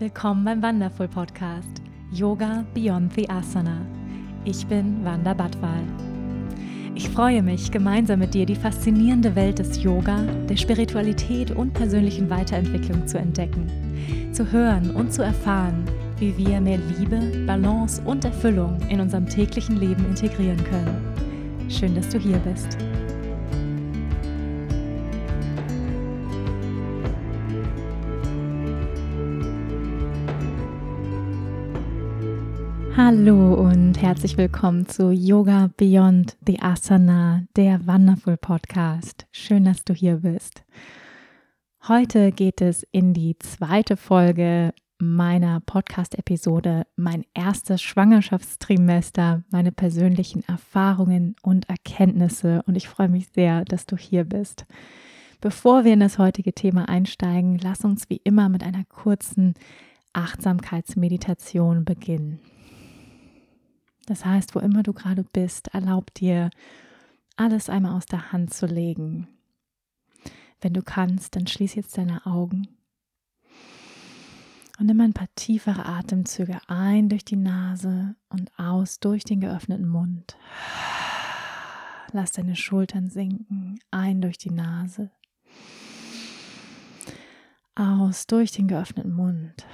Willkommen beim Wonderful Podcast Yoga Beyond the Asana. Ich bin Wanda Badwal. Ich freue mich, gemeinsam mit dir die faszinierende Welt des Yoga, der Spiritualität und persönlichen Weiterentwicklung zu entdecken, zu hören und zu erfahren, wie wir mehr Liebe, Balance und Erfüllung in unserem täglichen Leben integrieren können. Schön, dass du hier bist. Hallo und herzlich willkommen zu Yoga Beyond the Asana, der Wonderful Podcast. Schön, dass du hier bist. Heute geht es in die zweite Folge meiner Podcast-Episode, mein erstes Schwangerschaftstrimester, meine persönlichen Erfahrungen und Erkenntnisse. Und ich freue mich sehr, dass du hier bist. Bevor wir in das heutige Thema einsteigen, lass uns wie immer mit einer kurzen Achtsamkeitsmeditation beginnen. Das heißt, wo immer du gerade bist, erlaub dir, alles einmal aus der Hand zu legen. Wenn du kannst, dann schließ jetzt deine Augen und nimm ein paar tiefere Atemzüge ein durch die Nase und aus durch den geöffneten Mund. Lass deine Schultern sinken, ein durch die Nase, aus durch den geöffneten Mund.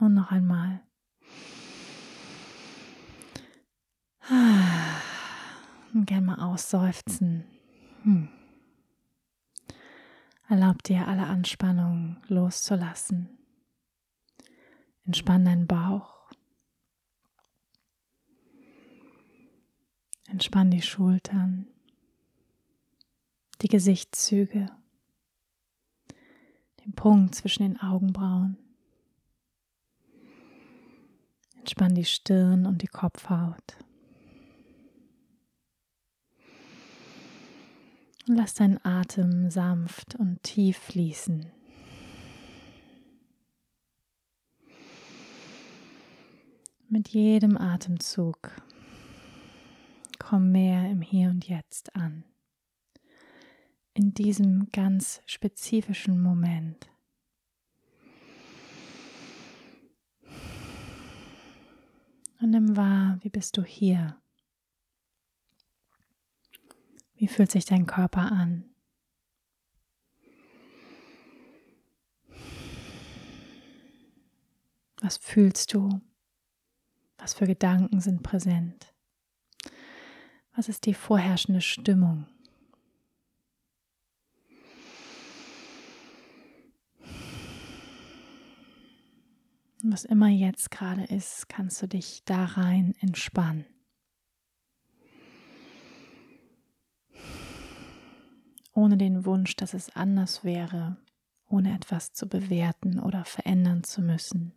Und noch einmal. Und gern mal ausseufzen. Hm. Erlaub dir alle Anspannung loszulassen. Entspann deinen Bauch. Entspann die Schultern, die Gesichtszüge, den Punkt zwischen den Augenbrauen. Entspann die Stirn und die Kopfhaut. Und lass deinen Atem sanft und tief fließen. Mit jedem Atemzug komm mehr im Hier und Jetzt an. In diesem ganz spezifischen Moment. Und nimm wahr, wie bist du hier wie fühlt sich dein Körper an? Was fühlst du? Was für Gedanken sind präsent? Was ist die vorherrschende Stimmung? Was immer jetzt gerade ist, kannst du dich da rein entspannen. Ohne den Wunsch, dass es anders wäre, ohne etwas zu bewerten oder verändern zu müssen.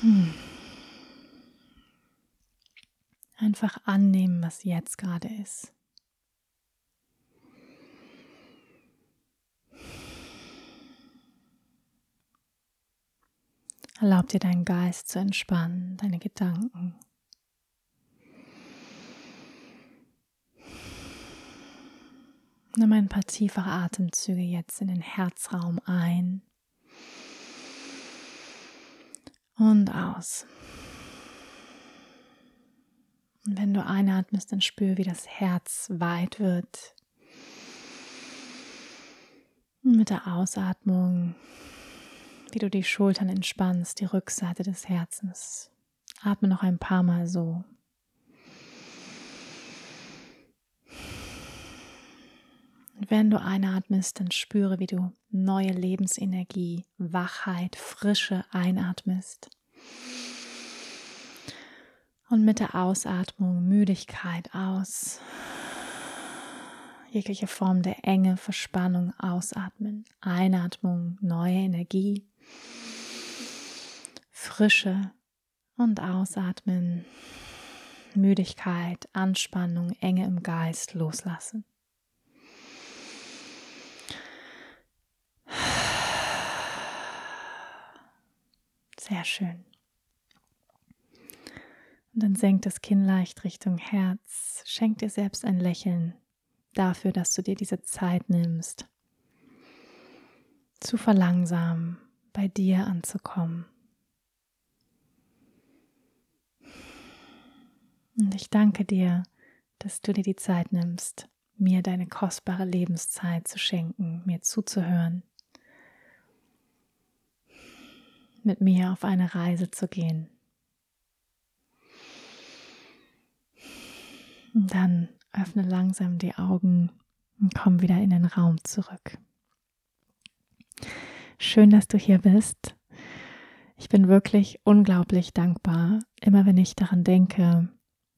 Hm. Einfach annehmen, was jetzt gerade ist. Erlaub dir deinen Geist zu entspannen, deine Gedanken. Nimm ein paar tiefere Atemzüge jetzt in den Herzraum ein und aus. Und wenn du einatmest, dann spür, wie das Herz weit wird. Und mit der Ausatmung, wie du die Schultern entspannst, die Rückseite des Herzens. Atme noch ein paar Mal so. Und wenn du einatmest, dann spüre, wie du neue Lebensenergie, Wachheit, Frische einatmest. Und mit der Ausatmung Müdigkeit aus. Jegliche Form der Enge, Verspannung ausatmen. Einatmung, neue Energie. Frische und ausatmen. Müdigkeit, Anspannung, Enge im Geist loslassen. Sehr schön. Und dann senkt das Kinn leicht Richtung Herz. Schenk dir selbst ein Lächeln. dafür, dass du dir diese Zeit nimmst, zu verlangsamen, bei dir anzukommen. Und ich danke dir, dass du dir die Zeit nimmst, mir deine kostbare Lebenszeit zu schenken, mir zuzuhören, mit mir auf eine Reise zu gehen. Und dann öffne langsam die Augen und komm wieder in den Raum zurück. Schön, dass du hier bist. Ich bin wirklich unglaublich dankbar, immer wenn ich daran denke,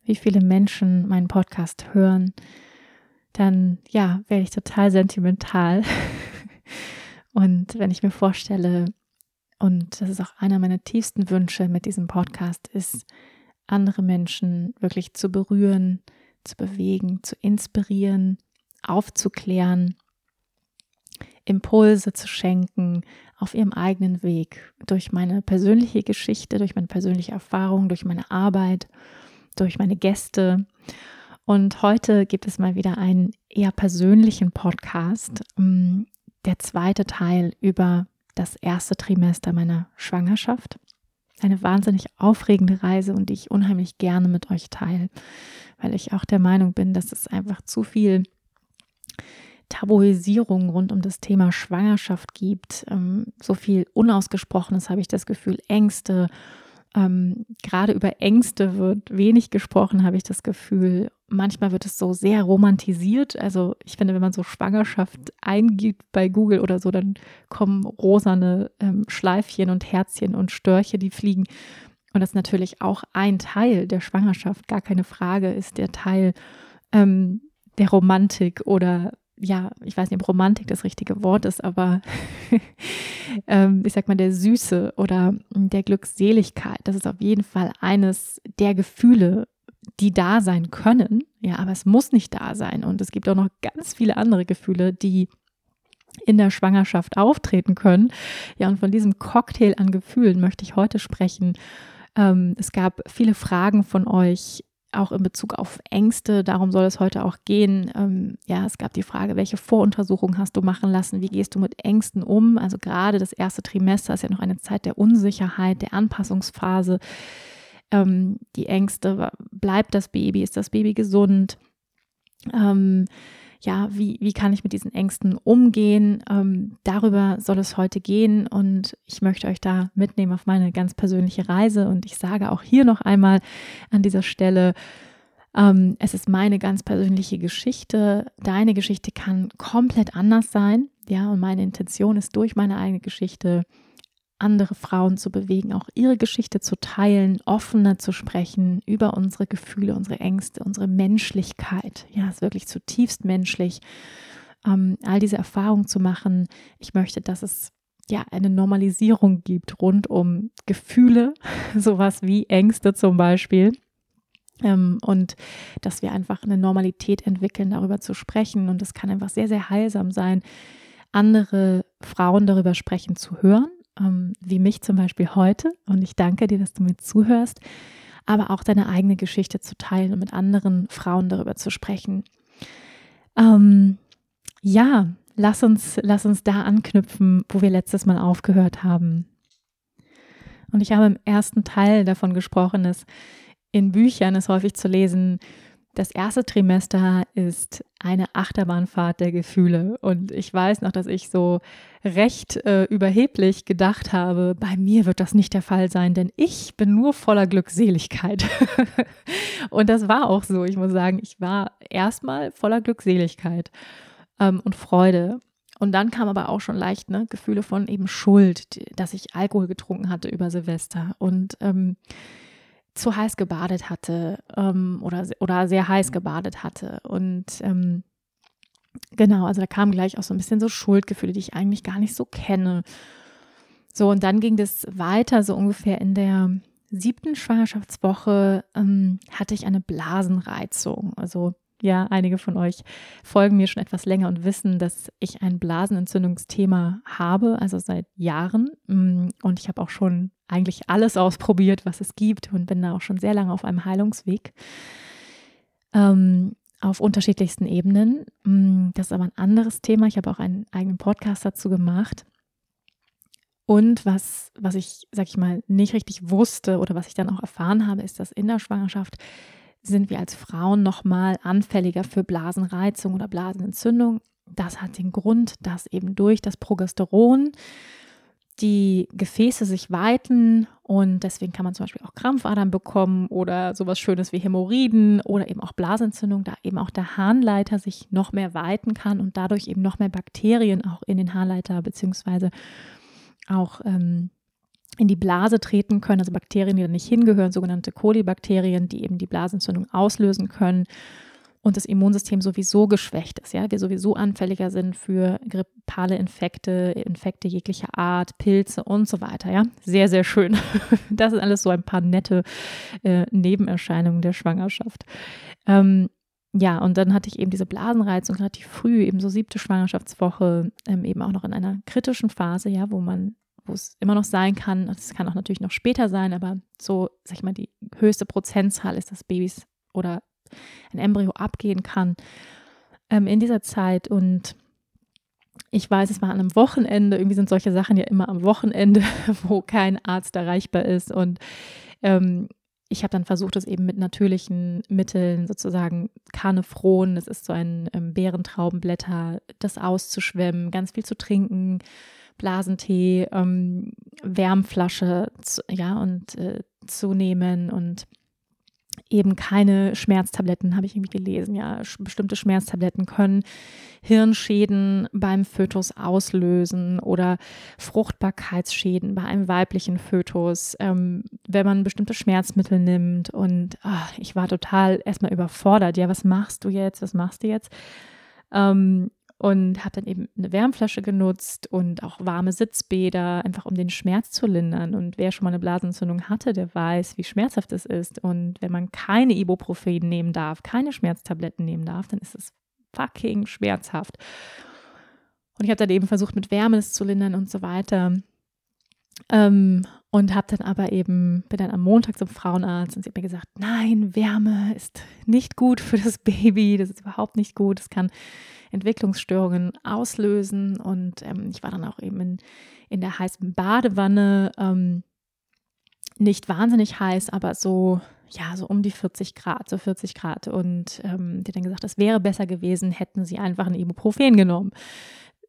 wie viele Menschen meinen Podcast hören, dann ja, werde ich total sentimental. Und wenn ich mir vorstelle, und das ist auch einer meiner tiefsten Wünsche mit diesem Podcast, ist, andere Menschen wirklich zu berühren, zu bewegen, zu inspirieren, aufzuklären, Impulse zu schenken auf ihrem eigenen Weg, durch meine persönliche Geschichte, durch meine persönliche Erfahrung, durch meine Arbeit, durch meine Gäste. Und heute gibt es mal wieder einen eher persönlichen Podcast, mm, der zweite Teil über das erste Trimester meiner Schwangerschaft. Eine wahnsinnig aufregende Reise und die ich unheimlich gerne mit euch teile, weil ich auch der Meinung bin, dass es einfach zu viel Tabuisierung rund um das Thema Schwangerschaft gibt. Ähm, so viel Unausgesprochenes habe ich das Gefühl, Ängste. Ähm, gerade über Ängste wird wenig gesprochen, habe ich das Gefühl. Manchmal wird es so sehr romantisiert. Also ich finde, wenn man so Schwangerschaft eingibt bei Google oder so, dann kommen rosane ähm, Schleifchen und Herzchen und Störche, die fliegen. Und das ist natürlich auch ein Teil der Schwangerschaft, gar keine Frage, ist der Teil ähm, der Romantik oder ja, ich weiß nicht, ob Romantik das richtige Wort ist, aber ähm, ich sag mal, der Süße oder der Glückseligkeit, das ist auf jeden Fall eines der Gefühle, die da sein können. Ja, aber es muss nicht da sein. Und es gibt auch noch ganz viele andere Gefühle, die in der Schwangerschaft auftreten können. Ja, und von diesem Cocktail an Gefühlen möchte ich heute sprechen. Ähm, es gab viele Fragen von euch auch in Bezug auf Ängste, darum soll es heute auch gehen. Ähm, ja, es gab die Frage, welche Voruntersuchungen hast du machen lassen? Wie gehst du mit Ängsten um? Also gerade das erste Trimester ist ja noch eine Zeit der Unsicherheit, der Anpassungsphase. Ähm, die Ängste, bleibt das Baby? Ist das Baby gesund? Ähm, ja, wie, wie kann ich mit diesen Ängsten umgehen? Ähm, darüber soll es heute gehen und ich möchte euch da mitnehmen auf meine ganz persönliche Reise und ich sage auch hier noch einmal an dieser Stelle, ähm, es ist meine ganz persönliche Geschichte. Deine Geschichte kann komplett anders sein. Ja, und meine Intention ist durch meine eigene Geschichte andere Frauen zu bewegen, auch ihre Geschichte zu teilen, offener zu sprechen über unsere Gefühle, unsere Ängste, unsere Menschlichkeit. Ja, es ist wirklich zutiefst menschlich, ähm, all diese Erfahrungen zu machen. Ich möchte, dass es ja eine Normalisierung gibt rund um Gefühle, sowas wie Ängste zum Beispiel. Ähm, und dass wir einfach eine Normalität entwickeln, darüber zu sprechen. Und es kann einfach sehr, sehr heilsam sein, andere Frauen darüber sprechen zu hören ähm, wie mich zum Beispiel heute. Und ich danke dir, dass du mir zuhörst, aber auch deine eigene Geschichte zu teilen und mit anderen Frauen darüber zu sprechen. Ähm, ja, lass uns, lass uns da anknüpfen, wo wir letztes Mal aufgehört haben. Und ich habe im ersten Teil davon gesprochen, dass in Büchern ist häufig zu lesen, das erste Trimester ist eine Achterbahnfahrt der Gefühle. Und ich weiß noch, dass ich so recht äh, überheblich gedacht habe, bei mir wird das nicht der Fall sein, denn ich bin nur voller Glückseligkeit. und das war auch so. Ich muss sagen, ich war erstmal voller Glückseligkeit ähm, und Freude. Und dann kam aber auch schon leicht ne, Gefühle von eben Schuld, dass ich Alkohol getrunken hatte über Silvester. Und ähm, zu heiß gebadet hatte ähm, oder, oder sehr heiß gebadet hatte. Und ähm, genau, also da kamen gleich auch so ein bisschen so Schuldgefühle, die ich eigentlich gar nicht so kenne. So, und dann ging das weiter, so ungefähr in der siebten Schwangerschaftswoche ähm, hatte ich eine Blasenreizung. Also ja, einige von euch folgen mir schon etwas länger und wissen, dass ich ein Blasenentzündungsthema habe, also seit Jahren. Mm, und ich habe auch schon eigentlich alles ausprobiert, was es gibt und bin da auch schon sehr lange auf einem Heilungsweg. Ähm, auf unterschiedlichsten Ebenen. Mm, das ist aber ein anderes Thema. Ich habe auch einen eigenen Podcast dazu gemacht. Und was, was ich, sag ich mal, nicht richtig wusste oder was ich dann auch erfahren habe, ist, dass in der Schwangerschaft sind wir als Frauen nochmal anfälliger für Blasenreizung oder Blasenentzündung. Das hat den Grund, dass eben durch das Progesteron die Gefäße sich weiten und deswegen kann man zum Beispiel auch Krampfadern bekommen oder sowas Schönes wie Hämorrhoiden oder eben auch Blasentzündung, da eben auch der Harnleiter sich noch mehr weiten kann und dadurch eben noch mehr Bakterien auch in den Harnleiter beziehungsweise auch ähm, in die Blase treten können, also Bakterien, die da nicht hingehören, sogenannte Kolibakterien, die eben die Blasentzündung auslösen können und das Immunsystem sowieso geschwächt ist, ja, wir sowieso anfälliger sind für grippale Infekte, Infekte jeglicher Art, Pilze und so weiter, ja. Sehr, sehr schön. Das ist alles so ein paar nette äh, Nebenerscheinungen der Schwangerschaft. Ähm, ja, und dann hatte ich eben diese Blasenreizung relativ früh, eben so siebte Schwangerschaftswoche, ähm, eben auch noch in einer kritischen Phase, ja, wo man, wo es immer noch sein kann, es kann auch natürlich noch später sein, aber so, sag ich mal, die höchste Prozentzahl ist, dass Babys oder ein Embryo abgehen kann ähm, in dieser Zeit. Und ich weiß, es war an einem Wochenende, irgendwie sind solche Sachen ja immer am Wochenende, wo kein Arzt erreichbar ist. Und ähm, ich habe dann versucht, es eben mit natürlichen Mitteln, sozusagen Karnefron, das ist so ein ähm, Beerentraubenblätter, das auszuschwemmen, ganz viel zu trinken, Blasentee, ähm, Wärmflasche, zu, ja, und äh, zu nehmen und eben keine Schmerztabletten, habe ich irgendwie gelesen. Ja, bestimmte Schmerztabletten können Hirnschäden beim Fötus auslösen oder Fruchtbarkeitsschäden bei einem weiblichen Fötus, ähm, wenn man bestimmte Schmerzmittel nimmt. Und ach, ich war total erstmal überfordert. Ja, was machst du jetzt? Was machst du jetzt? Ähm, und habe dann eben eine Wärmflasche genutzt und auch warme Sitzbäder, einfach um den Schmerz zu lindern. Und wer schon mal eine Blasenentzündung hatte, der weiß, wie schmerzhaft es ist. Und wenn man keine Ibuprofen nehmen darf, keine Schmerztabletten nehmen darf, dann ist es fucking schmerzhaft. Und ich habe dann eben versucht, mit Wärme es zu lindern und so weiter. Ähm, und habe dann aber eben, bin dann am Montag zum Frauenarzt und sie hat mir gesagt, nein, Wärme ist nicht gut für das Baby, das ist überhaupt nicht gut, das kann Entwicklungsstörungen auslösen. Und ähm, ich war dann auch eben in, in der heißen Badewanne, ähm, nicht wahnsinnig heiß, aber so, ja, so um die 40 Grad, so 40 Grad. Und ähm, die dann gesagt, es wäre besser gewesen, hätten sie einfach ein Ibuprofen genommen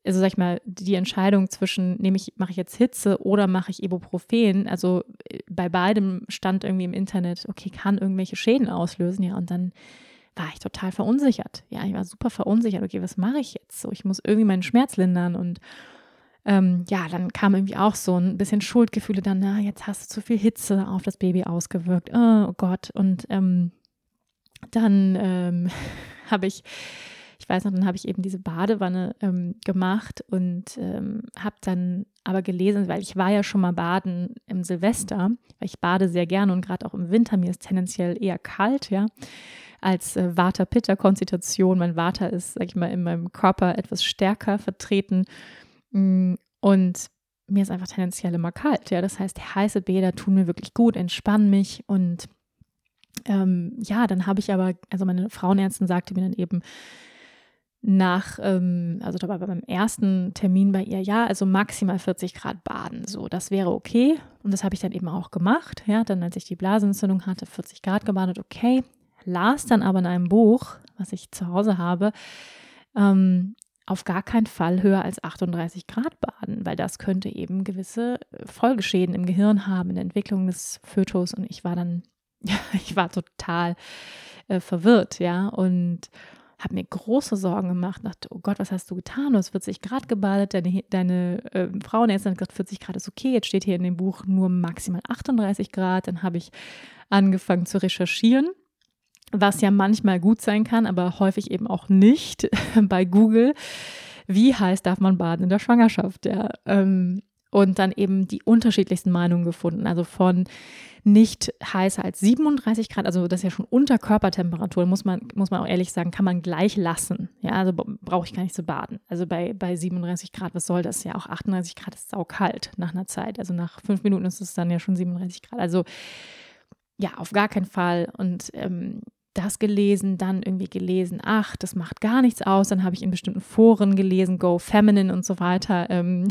also sag ich mal, die Entscheidung zwischen, nehme ich, mache ich jetzt Hitze oder mache ich Ibuprofen, also äh, bei beidem stand irgendwie im Internet, okay, kann irgendwelche Schäden auslösen, ja, und dann war ich total verunsichert. Ja, ich war super verunsichert. Okay, was mache ich jetzt? So, ich muss irgendwie meinen Schmerz lindern und ähm, ja, dann kam irgendwie auch so ein bisschen Schuldgefühle dann, na, jetzt hast du zu viel Hitze auf das Baby ausgewirkt. Oh, oh Gott. Und ähm, dann ähm, habe ich, ich weiß noch, dann habe ich eben diese Badewanne ähm, gemacht und ähm, habe dann aber gelesen, weil ich war ja schon mal baden im Silvester, weil ich bade sehr gerne und gerade auch im Winter, mir ist tendenziell eher kalt, ja als äh, Vata-Pitta-Konstitution. Mein Vata ist, sag ich mal, in meinem Körper etwas stärker vertreten. Mm, und mir ist einfach tendenziell immer kalt. Ja, das heißt, heiße Bäder tun mir wirklich gut, entspannen mich und ähm, ja, dann habe ich aber, also meine Frauenärztin sagte mir dann eben nach, ähm, also da war beim ersten Termin bei ihr, ja, also maximal 40 Grad baden, so, das wäre okay. Und das habe ich dann eben auch gemacht, ja, dann als ich die Blasenentzündung hatte, 40 Grad gebadet, okay las dann aber in einem Buch, was ich zu Hause habe, ähm, auf gar keinen Fall höher als 38 Grad baden, weil das könnte eben gewisse Folgeschäden im Gehirn haben, in der Entwicklung des Fötus. Und ich war dann, ja, ich war total äh, verwirrt, ja, und habe mir große Sorgen gemacht, dachte, oh Gott, was hast du getan? Du hast 40 Grad gebadet, deine, deine äh, Frauenärztin hat gesagt, 40 Grad ist okay, jetzt steht hier in dem Buch nur maximal 38 Grad. Dann habe ich angefangen zu recherchieren was ja manchmal gut sein kann, aber häufig eben auch nicht bei Google. Wie heiß darf man baden in der Schwangerschaft? Ja, ähm, und dann eben die unterschiedlichsten Meinungen gefunden. Also von nicht heißer als 37 Grad, also das ist ja schon unter Körpertemperatur, muss man, muss man auch ehrlich sagen, kann man gleich lassen. Ja, also brauche ich gar nicht zu baden. Also bei, bei 37 Grad, was soll das ja? Auch 38 Grad ist saukalt nach einer Zeit. Also nach fünf Minuten ist es dann ja schon 37 Grad. Also ja, auf gar keinen Fall. Und ähm, das gelesen, dann irgendwie gelesen, ach, das macht gar nichts aus. Dann habe ich in bestimmten Foren gelesen, Go Feminine und so weiter, ähm,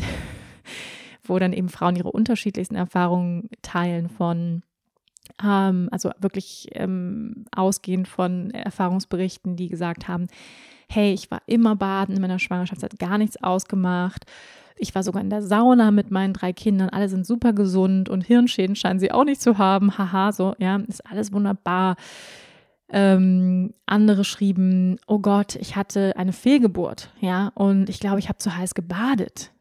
wo dann eben Frauen ihre unterschiedlichsten Erfahrungen teilen von, ähm, also wirklich ähm, ausgehend von Erfahrungsberichten, die gesagt haben, hey, ich war immer baden in meiner Schwangerschaft, hat gar nichts ausgemacht. Ich war sogar in der Sauna mit meinen drei Kindern. Alle sind super gesund und Hirnschäden scheinen sie auch nicht zu haben. Haha, so, ja, ist alles wunderbar. Ähm, andere schrieben, oh Gott, ich hatte eine Fehlgeburt, ja, und ich glaube, ich habe zu heiß gebadet.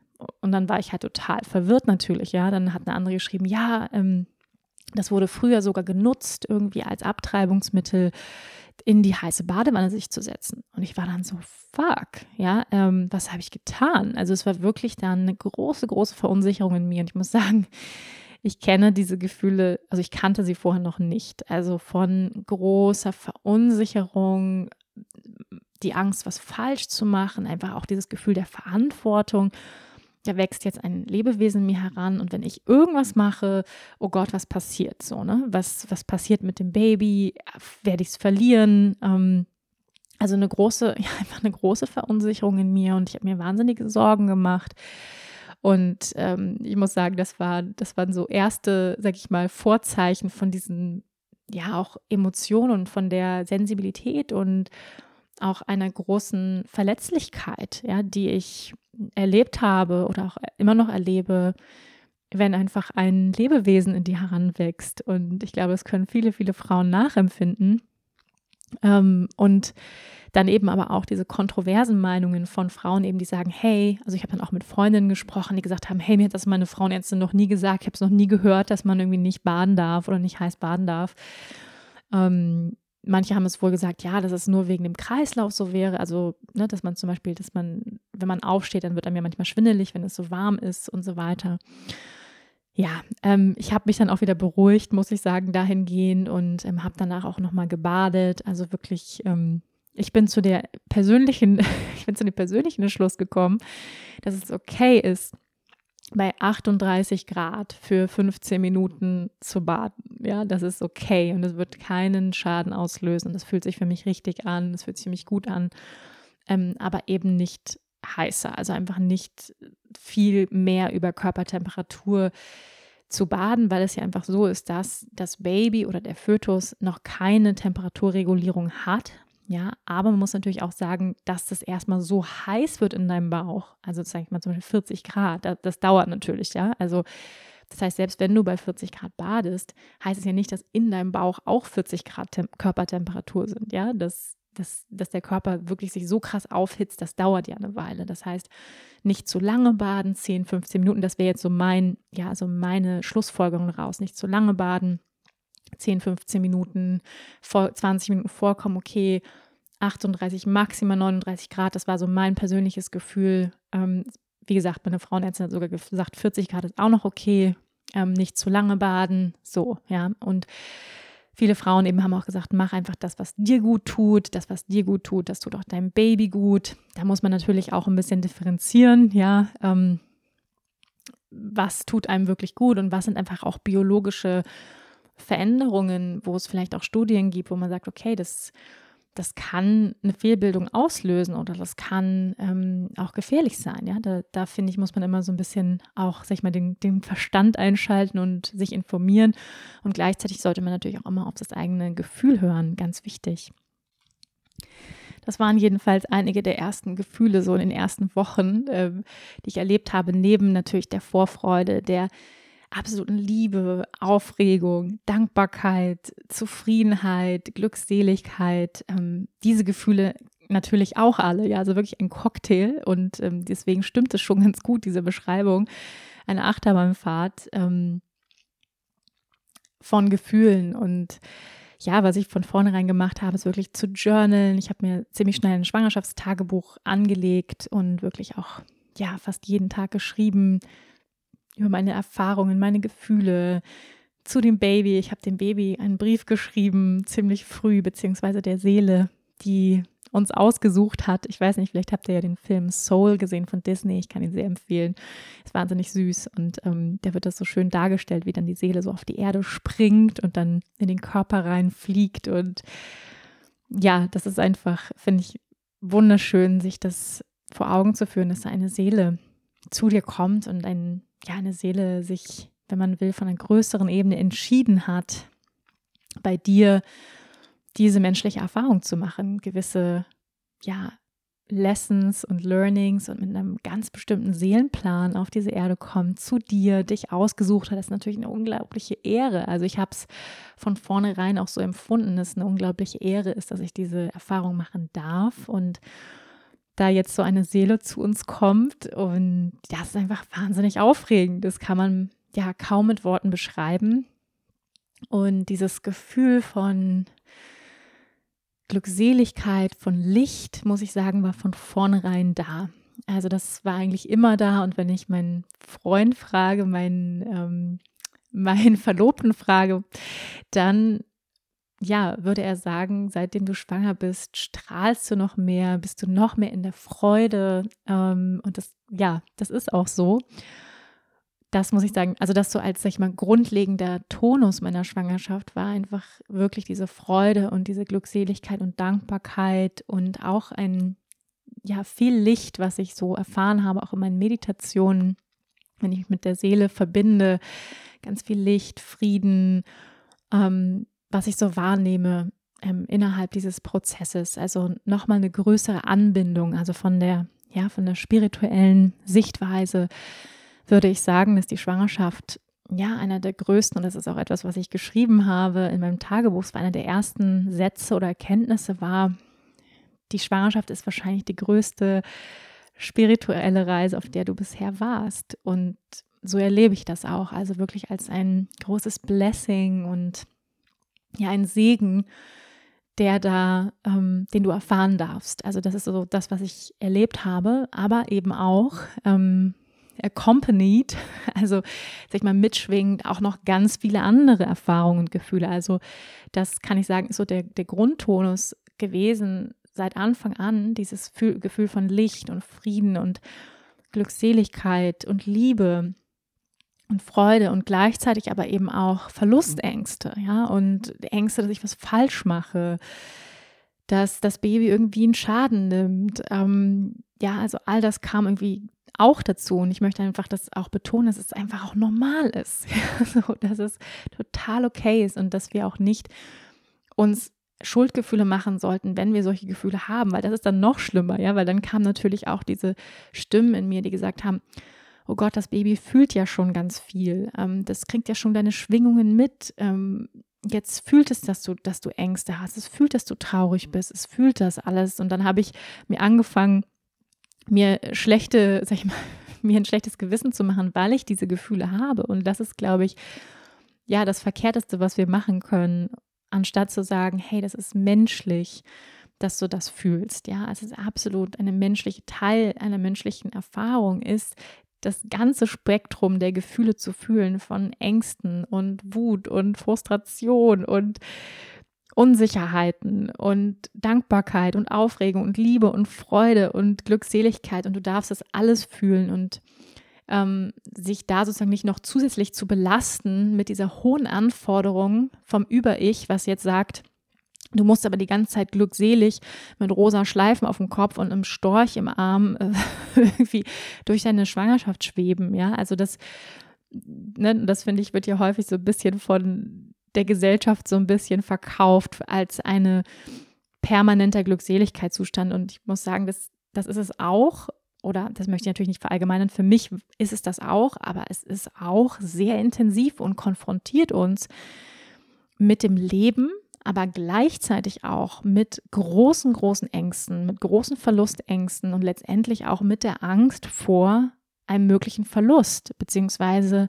Und dann war ich halt total verwirrt natürlich, ja. Dann hat eine andere geschrieben, ja, ähm, das wurde früher sogar genutzt, irgendwie als Abtreibungsmittel in die heiße Badewanne sich zu setzen. Und ich war dann so, fuck, ja, ähm, was habe ich getan? Also es war wirklich dann eine große, große Verunsicherung in mir. Und ich muss sagen, ich kenne diese Gefühle, also ich kannte sie vorher noch nicht. Also von großer Verunsicherung, die Angst, was falsch zu machen, einfach auch dieses Gefühl der Verantwortung. Da wächst jetzt ein Lebewesen in mir heran und wenn ich irgendwas mache, oh Gott, was passiert so, ne? Was, was passiert mit dem Baby? Werde ich es verlieren? Ähm, also eine große, ja, einfach eine große Verunsicherung in mir und ich habe mir wahnsinnige Sorgen gemacht. Und ähm, ich muss sagen, das war, das waren so erste, sag ich mal, Vorzeichen von diesen, ja, auch Emotionen von der Sensibilität und auch einer großen Verletzlichkeit, ja, die ich erlebt habe oder auch immer noch erlebe, wenn einfach ein Lebewesen in dir heranwächst. Und ich glaube, es können viele, viele Frauen nachempfinden. Ähm, und dann eben aber auch diese kontroversen Meinungen von Frauen eben, die sagen, hey, also ich habe dann auch mit Freundinnen gesprochen, die gesagt haben, hey, mir hat das meine Frauenärztin noch nie gesagt, ich habe es noch nie gehört, dass man irgendwie nicht baden darf oder nicht heiß baden darf. Ähm, manche haben es wohl gesagt, ja, dass es nur wegen dem Kreislauf so wäre. Also, ne, dass man zum Beispiel, dass man, wenn man aufsteht, dann wird einem ja manchmal schwindelig, wenn es so warm ist und so weiter. Ja, ähm, ich habe mich dann auch wieder beruhigt, muss ich sagen, dahingehend und ähm, habe danach auch nochmal gebadet. Also wirklich ähm, ich bin zu der persönlichen, ich bin zu dem persönlichen Entschluss gekommen, dass es okay ist, bei 38 Grad für 15 Minuten zu baden. Ja, das ist okay und es wird keinen Schaden auslösen. Das fühlt sich für mich richtig an, das fühlt sich für mich gut an, ähm, aber eben nicht heißer, also einfach nicht viel mehr über Körpertemperatur zu baden, weil es ja einfach so ist, dass das Baby oder der Fötus noch keine Temperaturregulierung hat. Ja, aber man muss natürlich auch sagen, dass das erstmal so heiß wird in deinem Bauch. Also, sage ich mal zum Beispiel 40 Grad. Das, das dauert natürlich, ja. Also, das heißt, selbst wenn du bei 40 Grad badest, heißt es ja nicht, dass in deinem Bauch auch 40 Grad Tem Körpertemperatur sind, ja. Das, das, dass der Körper wirklich sich so krass aufhitzt, das dauert ja eine Weile. Das heißt, nicht zu lange baden, 10, 15 Minuten, das wäre jetzt so mein, ja, so meine Schlussfolgerung raus. Nicht zu lange baden, 10, 15 Minuten, vor, 20 Minuten vorkommen, okay, 38, maximal 39 Grad, das war so mein persönliches Gefühl. Ähm, wie gesagt, meine Frauenärztin hat sogar gesagt, 40 Grad ist auch noch okay, ähm, nicht zu lange baden, so, ja. Und viele Frauen eben haben auch gesagt, mach einfach das, was dir gut tut, das, was dir gut tut, das tut auch deinem Baby gut. Da muss man natürlich auch ein bisschen differenzieren, ja. Ähm, was tut einem wirklich gut und was sind einfach auch biologische Veränderungen, wo es vielleicht auch Studien gibt, wo man sagt, okay, das, das kann eine Fehlbildung auslösen oder das kann ähm, auch gefährlich sein. Ja, da, da finde ich, muss man immer so ein bisschen auch, sag ich mal, den, den Verstand einschalten und sich informieren. Und gleichzeitig sollte man natürlich auch immer auf das eigene Gefühl hören, ganz wichtig. Das waren jedenfalls einige der ersten Gefühle so in den ersten Wochen, äh, die ich erlebt habe, neben natürlich der Vorfreude, der absoluten Liebe, Aufregung, Dankbarkeit, Zufriedenheit, Glückseligkeit, ähm, diese Gefühle natürlich auch alle, ja, also wirklich ein Cocktail. Und ähm, deswegen stimmt es schon ganz gut, diese Beschreibung, eine Achterbahnfahrt ähm, von Gefühlen. Und ja, was ich von vornherein gemacht habe, ist wirklich zu journalen. Ich habe mir ziemlich schnell ein Schwangerschaftstagebuch angelegt und wirklich auch ja fast jeden Tag geschrieben, über meine Erfahrungen, meine Gefühle zu dem Baby. Ich habe dem Baby einen Brief geschrieben, ziemlich früh, beziehungsweise der Seele, die uns ausgesucht hat. Ich weiß nicht, vielleicht habt ihr ja den Film Soul gesehen von Disney. Ich kann ihn sehr empfehlen. Ist wahnsinnig süß und ähm, da wird das so schön dargestellt, wie dann die Seele so auf die Erde springt und dann in den Körper reinfliegt und ja, das ist einfach, finde ich, wunderschön, sich das vor Augen zu führen, dass da eine Seele zu dir kommt und ein, ja, eine Seele sich, wenn man will, von einer größeren Ebene entschieden hat, bei dir diese menschliche Erfahrung zu machen, gewisse, ja, Lessons und Learnings und mit einem ganz bestimmten Seelenplan auf diese Erde kommt, zu dir, dich ausgesucht hat, das ist natürlich eine unglaubliche Ehre. Also ich habe es von vornherein auch so empfunden, dass es eine unglaubliche Ehre ist, dass ich diese Erfahrung machen darf. Und da jetzt so eine Seele zu uns kommt und das ist einfach wahnsinnig aufregend. Das kann man ja kaum mit Worten beschreiben. Und dieses Gefühl von Glückseligkeit, von Licht, muss ich sagen, war von vornherein da. Also das war eigentlich immer da. Und wenn ich meinen Freund frage, meinen, ähm, meinen Verlobten frage, dann ja, würde er sagen, seitdem du schwanger bist, strahlst du noch mehr, bist du noch mehr in der Freude. Ähm, und das, ja, das ist auch so. Das muss ich sagen, also das so als, sag ich mal, grundlegender Tonus meiner Schwangerschaft war einfach wirklich diese Freude und diese Glückseligkeit und Dankbarkeit und auch ein, ja, viel Licht, was ich so erfahren habe, auch in meinen Meditationen, wenn ich mich mit der Seele verbinde, ganz viel Licht, Frieden, ähm, was ich so wahrnehme ähm, innerhalb dieses Prozesses. Also nochmal eine größere Anbindung, also von der, ja, von der spirituellen Sichtweise würde ich sagen, dass die Schwangerschaft ja einer der größten, und das ist auch etwas, was ich geschrieben habe in meinem Tagebuch, es war einer der ersten Sätze oder Erkenntnisse war, die Schwangerschaft ist wahrscheinlich die größte spirituelle Reise, auf der du bisher warst. Und so erlebe ich das auch, also wirklich als ein großes Blessing und ja, ein Segen, der da, ähm, den du erfahren darfst. Also das ist so das, was ich erlebt habe, aber eben auch ähm, accompanied, also sag ich mal mitschwingend, auch noch ganz viele andere Erfahrungen und Gefühle. Also das kann ich sagen, ist so der, der Grundtonus gewesen seit Anfang an, dieses Gefühl von Licht und Frieden und Glückseligkeit und Liebe und Freude und gleichzeitig aber eben auch Verlustängste, ja, und Ängste, dass ich was falsch mache, dass das Baby irgendwie einen Schaden nimmt. Ähm, ja, also all das kam irgendwie auch dazu. Und ich möchte einfach das auch betonen, dass es einfach auch normal ist. so, dass es total okay ist und dass wir auch nicht uns Schuldgefühle machen sollten, wenn wir solche Gefühle haben, weil das ist dann noch schlimmer, ja, weil dann kamen natürlich auch diese Stimmen in mir, die gesagt haben, oh Gott, das Baby fühlt ja schon ganz viel, ähm, das kriegt ja schon deine Schwingungen mit, ähm, jetzt fühlt es, dass du, dass du Ängste hast, es fühlt, dass du traurig bist, es fühlt das alles. Und dann habe ich mir angefangen, mir schlechte, sag ich mal, mir ein schlechtes Gewissen zu machen, weil ich diese Gefühle habe. Und das ist, glaube ich, ja, das Verkehrteste, was wir machen können, anstatt zu sagen, hey, das ist menschlich, dass du das fühlst. Ja, es ist absolut eine menschliche Teil einer menschlichen Erfahrung ist, das ganze Spektrum der Gefühle zu fühlen, von Ängsten und Wut und Frustration und Unsicherheiten und Dankbarkeit und Aufregung und Liebe und Freude und Glückseligkeit. Und du darfst das alles fühlen und ähm, sich da sozusagen nicht noch zusätzlich zu belasten mit dieser hohen Anforderung vom Über-Ich, was jetzt sagt, Du musst aber die ganze Zeit glückselig mit rosa Schleifen auf dem Kopf und einem Storch im Arm äh, irgendwie durch deine Schwangerschaft schweben. Ja, also das, ne, das finde ich, wird ja häufig so ein bisschen von der Gesellschaft so ein bisschen verkauft als eine permanenter Glückseligkeitszustand. Und ich muss sagen, das, das ist es auch. Oder das möchte ich natürlich nicht verallgemeinern. Für mich ist es das auch, aber es ist auch sehr intensiv und konfrontiert uns mit dem Leben, aber gleichzeitig auch mit großen, großen Ängsten, mit großen Verlustängsten und letztendlich auch mit der Angst vor einem möglichen Verlust, beziehungsweise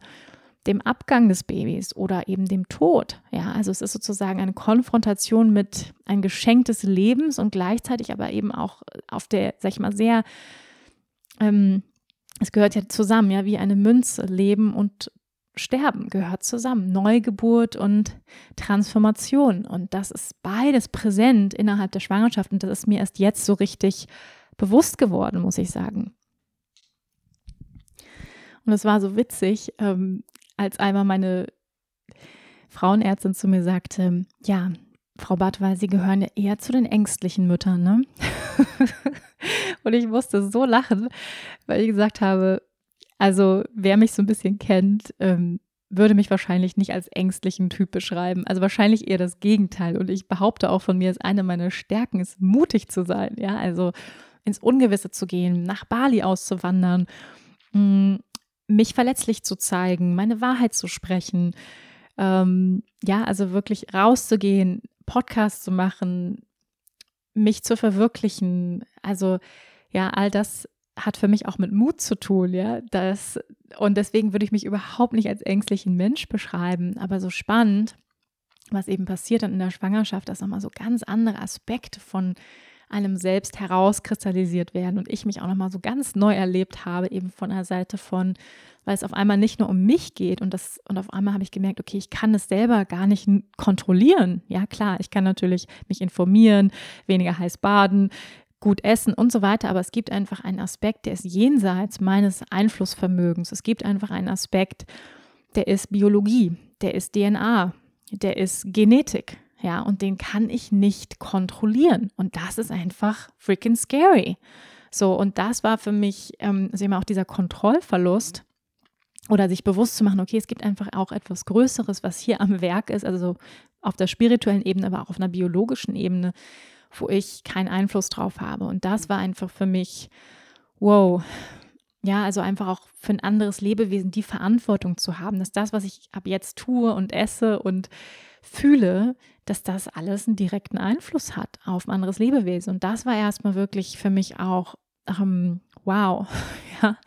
dem Abgang des Babys oder eben dem Tod. Ja, also es ist sozusagen eine Konfrontation mit ein Geschenk des Lebens und gleichzeitig aber eben auch auf der, sag ich mal, sehr, ähm, es gehört ja zusammen, ja, wie eine Münze, Leben und Sterben gehört zusammen, Neugeburt und Transformation. Und das ist beides präsent innerhalb der Schwangerschaft und das ist mir erst jetzt so richtig bewusst geworden, muss ich sagen. Und es war so witzig. Ähm, als einmal meine Frauenärztin zu mir sagte, ja, Frau Badwey, Sie gehören ja eher zu den ängstlichen Müttern, ne? und ich musste so lachen, weil ich gesagt habe, also wer mich so ein bisschen kennt, ähm, würde mich wahrscheinlich nicht als ängstlichen Typ beschreiben. Also wahrscheinlich eher das Gegenteil. Und ich behaupte auch von mir, dass eine meiner Stärken ist, mutig zu sein. Ja, also ins Ungewisse zu gehen, nach Bali auszuwandern, mm, mich verletzlich zu zeigen, meine Wahrheit zu sprechen. Ähm, ja, also wirklich rauszugehen, Podcast zu machen, mich zu verwirklichen. Also ja, all das hat für mich auch mit Mut zu tun, ja. Das, und deswegen würde ich mich überhaupt nicht als ängstlichen Mensch beschreiben, aber so spannend, was eben passiert dann in der Schwangerschaft, dass nochmal so ganz andere Aspekte von einem selbst herauskristallisiert werden und ich mich auch nochmal so ganz neu erlebt habe, eben von der Seite von, weil es auf einmal nicht nur um mich geht und das, und auf einmal habe ich gemerkt, okay, ich kann es selber gar nicht kontrollieren. Ja, klar, ich kann natürlich mich informieren, weniger heiß baden, gut essen und so weiter. Aber es gibt einfach einen Aspekt, der ist jenseits meines Einflussvermögens. Es gibt einfach einen Aspekt, der ist Biologie, der ist DNA, der ist Genetik. Ja, und den kann ich nicht kontrollieren. Und das ist einfach freaking scary. So, und das war für mich, ähm, also immer auch dieser Kontrollverlust oder sich bewusst zu machen, okay, es gibt einfach auch etwas Größeres, was hier am Werk ist, also auf der spirituellen Ebene, aber auch auf einer biologischen Ebene, wo ich keinen Einfluss drauf habe. Und das war einfach für mich, wow, ja, also einfach auch für ein anderes Lebewesen die Verantwortung zu haben, dass das, was ich ab jetzt tue und esse und fühle, dass das alles einen direkten Einfluss hat auf ein anderes Lebewesen. Und das war erstmal wirklich für mich auch, ähm, wow, ja,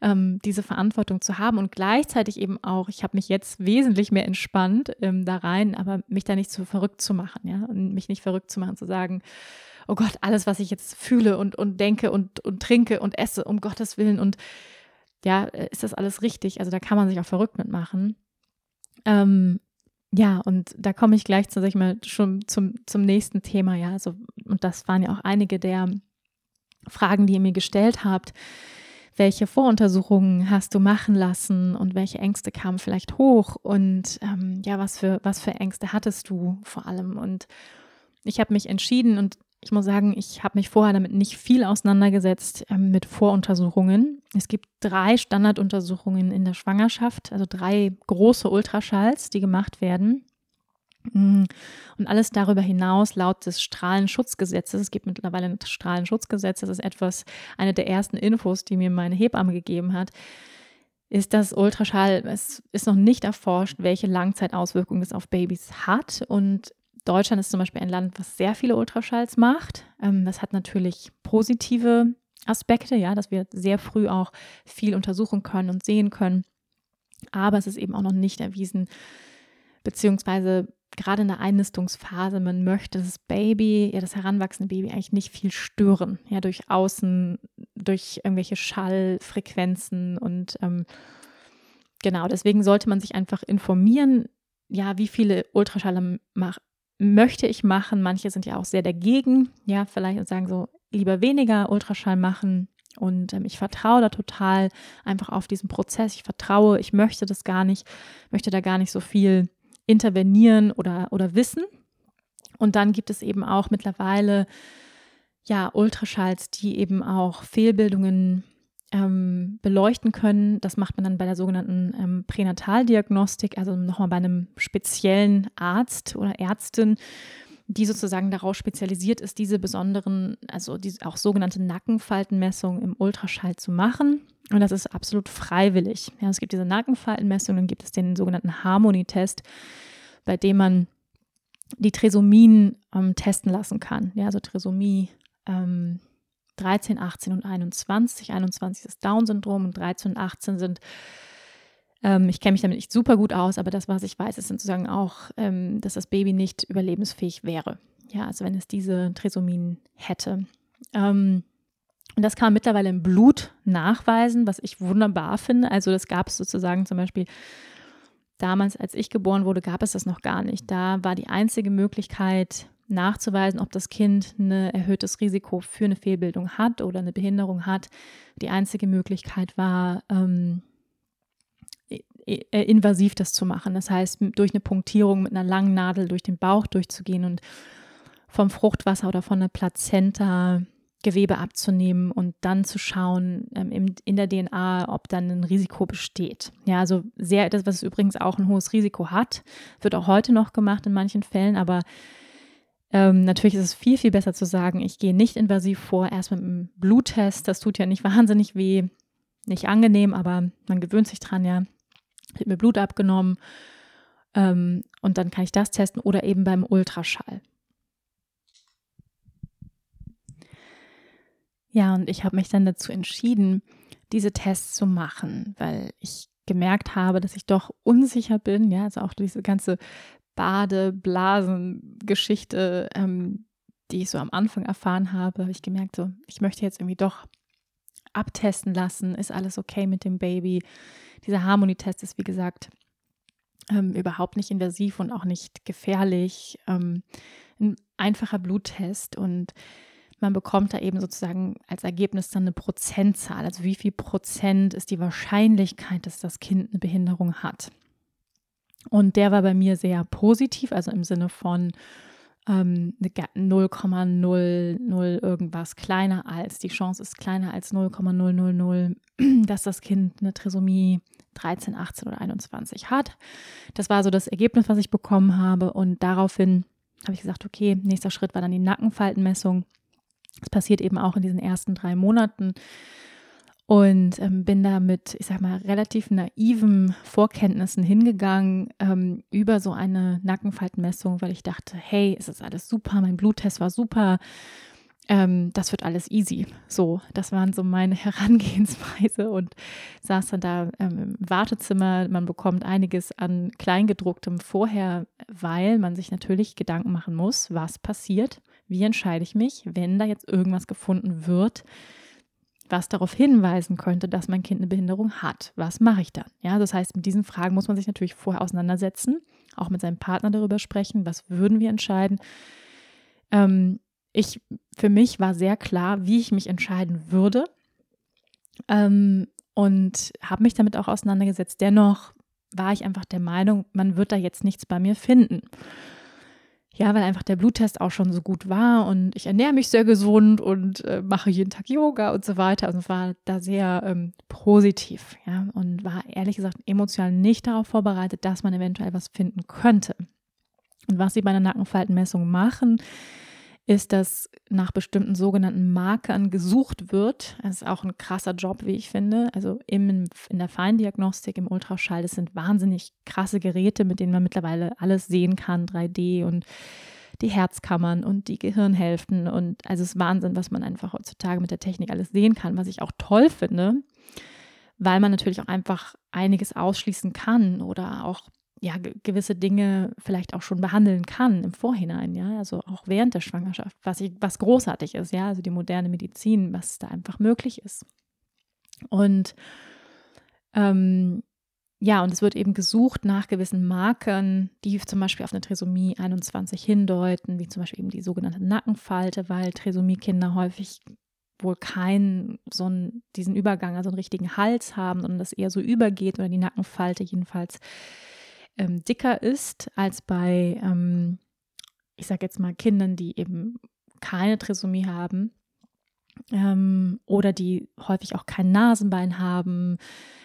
ähm, diese Verantwortung zu haben und gleichzeitig eben auch, ich habe mich jetzt wesentlich mehr entspannt ähm, da rein, aber mich da nicht so verrückt zu machen, ja, und mich nicht verrückt zu machen, zu sagen, oh Gott, alles, was ich jetzt fühle und, und denke und, und trinke und esse, um Gottes Willen und ja, ist das alles richtig? Also da kann man sich auch verrückt mitmachen. Ähm, ja, und da komme ich gleich zu, sag ich mal, schon zum, zum nächsten Thema, ja. Also, und das waren ja auch einige der Fragen, die ihr mir gestellt habt welche Voruntersuchungen hast du machen lassen und welche Ängste kamen vielleicht hoch und ähm, ja, was für, was für Ängste hattest du vor allem? Und ich habe mich entschieden und ich muss sagen, ich habe mich vorher damit nicht viel auseinandergesetzt ähm, mit Voruntersuchungen. Es gibt drei Standarduntersuchungen in der Schwangerschaft, also drei große Ultraschalls, die gemacht werden. Mm. Und alles darüber hinaus, laut des Strahlenschutzgesetzes, es gibt mittlerweile ein Strahlenschutzgesetz, das ist etwas, eine der ersten Infos, die mir meine Hebamme gegeben hat, ist das Ultraschall, es ist noch nicht erforscht, welche Langzeitauswirkungen es auf Babys hat. Und Deutschland ist zum Beispiel ein Land, was sehr viele Ultraschalls macht. Ähm, das hat natürlich positive Aspekte, ja, dass wir sehr früh auch viel untersuchen können und sehen können. Aber es ist eben auch noch nicht erwiesen, beziehungsweise gerade in der Einnistungsphase, man möchte das Baby, ja, das heranwachsende Baby eigentlich nicht viel stören, ja, durch Außen, durch irgendwelche Schallfrequenzen und ähm, genau, deswegen sollte man sich einfach informieren, ja, wie viele Ultraschalle mach, möchte ich machen. Manche sind ja auch sehr dagegen, ja, vielleicht und sagen so, lieber weniger Ultraschall machen. Und ähm, ich vertraue da total einfach auf diesen Prozess. Ich vertraue, ich möchte das gar nicht, möchte da gar nicht so viel intervenieren oder, oder wissen. Und dann gibt es eben auch mittlerweile ja Ultraschalls, die eben auch Fehlbildungen ähm, beleuchten können. Das macht man dann bei der sogenannten ähm, Pränataldiagnostik, also nochmal bei einem speziellen Arzt oder Ärztin, die sozusagen darauf spezialisiert ist, diese besonderen, also diese auch sogenannte Nackenfaltenmessungen im Ultraschall zu machen. Und das ist absolut freiwillig. Ja, es gibt diese Nackenfaltenmessung, dann gibt es den sogenannten Harmony-Test, bei dem man die Trisomien ähm, testen lassen kann. Ja, also Trisomie ähm, 13, 18 und 21. 21 ist Down-Syndrom und 13 und 18 sind, ähm, ich kenne mich damit nicht super gut aus, aber das, was ich weiß, ist sozusagen auch, ähm, dass das Baby nicht überlebensfähig wäre. Ja, also wenn es diese Trisomien hätte. Ähm, und das kann man mittlerweile im Blut nachweisen, was ich wunderbar finde. Also das gab es sozusagen zum Beispiel damals, als ich geboren wurde, gab es das noch gar nicht. Da war die einzige Möglichkeit nachzuweisen, ob das Kind ein erhöhtes Risiko für eine Fehlbildung hat oder eine Behinderung hat. Die einzige Möglichkeit war, ähm, äh, invasiv das zu machen. Das heißt, durch eine Punktierung mit einer langen Nadel durch den Bauch durchzugehen und vom Fruchtwasser oder von der Plazenta Gewebe abzunehmen und dann zu schauen ähm, in, der DNA, ob dann ein Risiko besteht. Ja, also sehr, das, was übrigens auch ein hohes Risiko hat, wird auch heute noch gemacht in manchen Fällen, aber ähm, natürlich ist es viel, viel besser zu sagen, ich gehe nicht invasiv vor, erst mit einem Bluttest, das tut ja nicht wahnsinnig weh, nicht angenehm, aber man gewöhnt sich dran, ja, wird mir Blut abgenommen ähm, und dann kann ich das testen oder eben beim Ultraschall. Ja, und ich habe mich dann dazu entschieden, diese Tests zu machen, weil ich gemerkt habe, dass ich doch unsicher bin. Ja, also auch diese ganze Badeblasen-Geschichte, ähm, die ich so am Anfang erfahren habe, habe ich gemerkt, so, ich möchte jetzt irgendwie doch abtesten lassen. Ist alles okay mit dem Baby? Dieser Harmonietest ist, wie gesagt, ähm, überhaupt nicht invasiv und auch nicht gefährlich. Ähm, ein einfacher Bluttest und man bekommt da eben sozusagen als Ergebnis dann eine Prozentzahl. Also wie viel Prozent ist die Wahrscheinlichkeit, dass das Kind eine Behinderung hat. Und der war bei mir sehr positiv, also im Sinne von ähm, 0,00 irgendwas kleiner als, die Chance ist kleiner als 0,000, dass das Kind eine Trisomie 13, 18 oder 21 hat. Das war so das Ergebnis, was ich bekommen habe. Und daraufhin habe ich gesagt, okay, nächster Schritt war dann die Nackenfaltenmessung. Das passiert eben auch in diesen ersten drei Monaten. Und ähm, bin da mit, ich sag mal, relativ naiven Vorkenntnissen hingegangen ähm, über so eine Nackenfaltenmessung, weil ich dachte, hey, es ist alles super, mein Bluttest war super, ähm, das wird alles easy. So, das waren so meine Herangehensweise und saß dann da ähm, im Wartezimmer. Man bekommt einiges an Kleingedrucktem vorher, weil man sich natürlich Gedanken machen muss, was passiert, wie entscheide ich mich, wenn da jetzt irgendwas gefunden wird, was darauf hinweisen könnte, dass mein Kind eine Behinderung hat. Was mache ich dann? Ja, das heißt, mit diesen Fragen muss man sich natürlich vorher auseinandersetzen, auch mit seinem Partner darüber sprechen, was würden wir entscheiden. Ähm, ich, für mich war sehr klar, wie ich mich entscheiden würde ähm, und habe mich damit auch auseinandergesetzt. Dennoch war ich einfach der Meinung, man wird da jetzt nichts bei mir finden. Ja, weil einfach der Bluttest auch schon so gut war und ich ernähre mich sehr gesund und äh, mache jeden Tag Yoga und so weiter. Also war da sehr ähm, positiv, ja, und war ehrlich gesagt emotional nicht darauf vorbereitet, dass man eventuell was finden könnte. Und was sie bei einer Nackenfaltenmessung machen, ist, dass nach bestimmten sogenannten Markern gesucht wird. Das ist auch ein krasser Job, wie ich finde. Also im, in der Feindiagnostik, im Ultraschall, das sind wahnsinnig krasse Geräte, mit denen man mittlerweile alles sehen kann, 3D und die Herzkammern und die Gehirnhälften. Und also es ist Wahnsinn, was man einfach heutzutage mit der Technik alles sehen kann, was ich auch toll finde, weil man natürlich auch einfach einiges ausschließen kann oder auch ja, gewisse Dinge vielleicht auch schon behandeln kann im Vorhinein, ja, also auch während der Schwangerschaft, was, ich, was großartig ist, ja, also die moderne Medizin, was da einfach möglich ist. Und ähm, ja, und es wird eben gesucht nach gewissen Markern, die zum Beispiel auf eine Trisomie 21 hindeuten, wie zum Beispiel eben die sogenannte Nackenfalte, weil Trisomie-Kinder häufig wohl keinen so einen, diesen Übergang, also einen richtigen Hals haben, sondern das eher so übergeht oder die Nackenfalte jedenfalls ähm, dicker ist als bei, ähm, ich sage jetzt mal, Kindern, die eben keine Trisomie haben ähm, oder die häufig auch kein Nasenbein haben.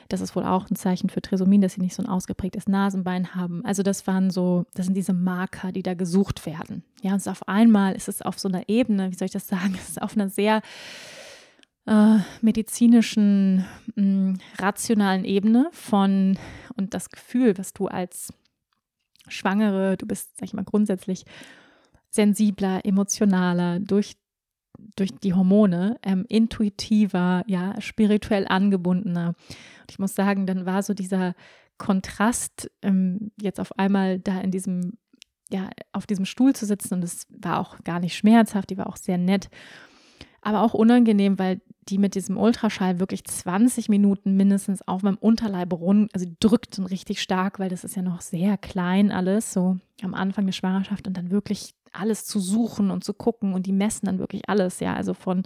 Das ist wohl auch ein Zeichen für Trisomien, dass sie nicht so ein ausgeprägtes Nasenbein haben. Also das waren so, das sind diese Marker, die da gesucht werden. Ja, und auf einmal ist es auf so einer Ebene, wie soll ich das sagen, es ist auf einer sehr äh, medizinischen, mh, mm, rationalen Ebene von und das Gefühl, was du als Schwangere, du bist, sag ich mal, grundsätzlich sensibler, emotionaler durch, durch die Hormone, ähm, intuitiver, ja, spirituell angebundener. Und ich muss sagen, dann war so dieser Kontrast, ähm, jetzt auf einmal da in diesem, ja, auf diesem Stuhl zu sitzen und es war auch gar nicht schmerzhaft, die war auch sehr nett aber auch unangenehm, weil die mit diesem Ultraschall wirklich 20 Minuten mindestens auf meinem Unterleib rund, also drückt und richtig stark, weil das ist ja noch sehr klein alles, so am Anfang der Schwangerschaft und dann wirklich alles zu suchen und zu gucken und die messen dann wirklich alles, ja, also von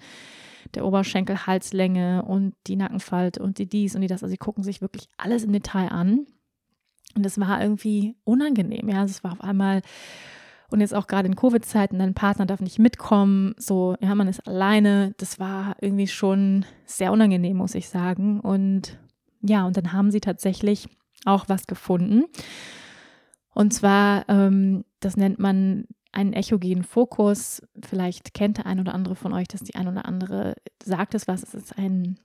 der Oberschenkel, Halslänge und die Nackenfalte und die dies und die das, also sie gucken sich wirklich alles im Detail an Und es war irgendwie unangenehm. Ja, es war auf einmal und jetzt auch gerade in Covid-Zeiten, dein Partner darf nicht mitkommen, so, ja, man ist alleine. Das war irgendwie schon sehr unangenehm, muss ich sagen. Und ja, und dann haben sie tatsächlich auch was gefunden. Und zwar, ähm, das nennt man einen echogenen Fokus. Vielleicht kennt der ein oder andere von euch, dass die ein oder andere sagt es was. Es ist ein,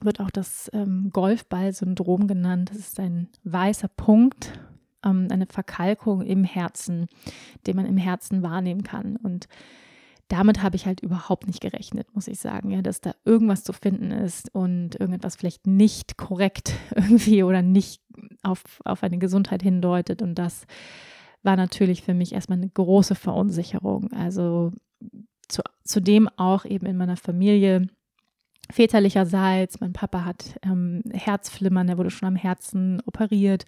wird auch das ähm, Golfball-Syndrom genannt. Das ist ein weißer Punkt, ähm, eine Verkalkung im Herzen, den man im Herzen wahrnehmen kann. Und damit habe ich halt überhaupt nicht gerechnet, muss ich sagen, ja, dass da irgendwas zu finden ist und irgendetwas vielleicht nicht korrekt irgendwie oder nicht auf, auf eine Gesundheit hindeutet. Und das war natürlich für mich erstmal eine große Verunsicherung. Also zu, zudem auch eben in meiner Familie väterlicherseits. Mein Papa hat ähm, Herzflimmern, der wurde schon am Herzen operiert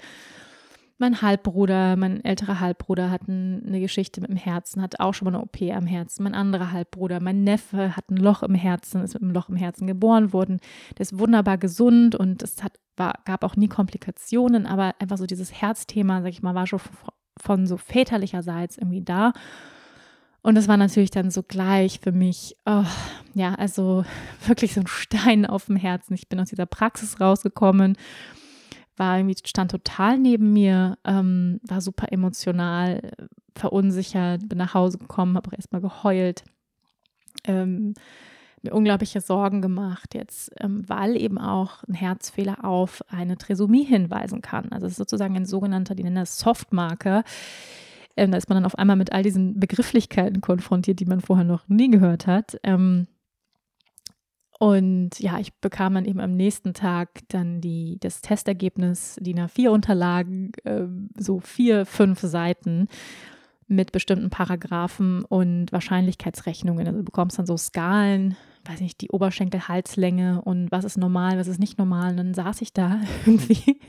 mein Halbbruder, mein älterer Halbbruder hat eine Geschichte mit dem Herzen, hat auch schon mal eine OP am Herzen. Mein anderer Halbbruder, mein Neffe hat ein Loch im Herzen, ist mit einem Loch im Herzen geboren worden. Der ist wunderbar gesund und es hat, war, gab auch nie Komplikationen, aber einfach so dieses Herzthema, sag ich mal, war schon von so väterlicherseits irgendwie da. Und das war natürlich dann so gleich für mich, oh, ja, also wirklich so ein Stein auf dem Herzen. Ich bin aus dieser Praxis rausgekommen war irgendwie, stand total neben mir, ähm, war super emotional, verunsichert, bin nach Hause gekommen, habe auch erstmal geheult, ähm, mir unglaubliche Sorgen gemacht jetzt, ähm, weil eben auch ein Herzfehler auf eine Trisomie hinweisen kann. Also es ist sozusagen ein sogenannter, die nennen das Softmarker. Ähm, da ist man dann auf einmal mit all diesen Begrifflichkeiten konfrontiert, die man vorher noch nie gehört hat. Ähm, und ja, ich bekam dann eben am nächsten Tag dann die, das Testergebnis, DIN A4-Unterlagen, äh, so vier, fünf Seiten mit bestimmten Paragraphen und Wahrscheinlichkeitsrechnungen. Also du bekommst dann so Skalen, weiß nicht, die Oberschenkel-Halslänge und was ist normal, was ist nicht normal. Und dann saß ich da irgendwie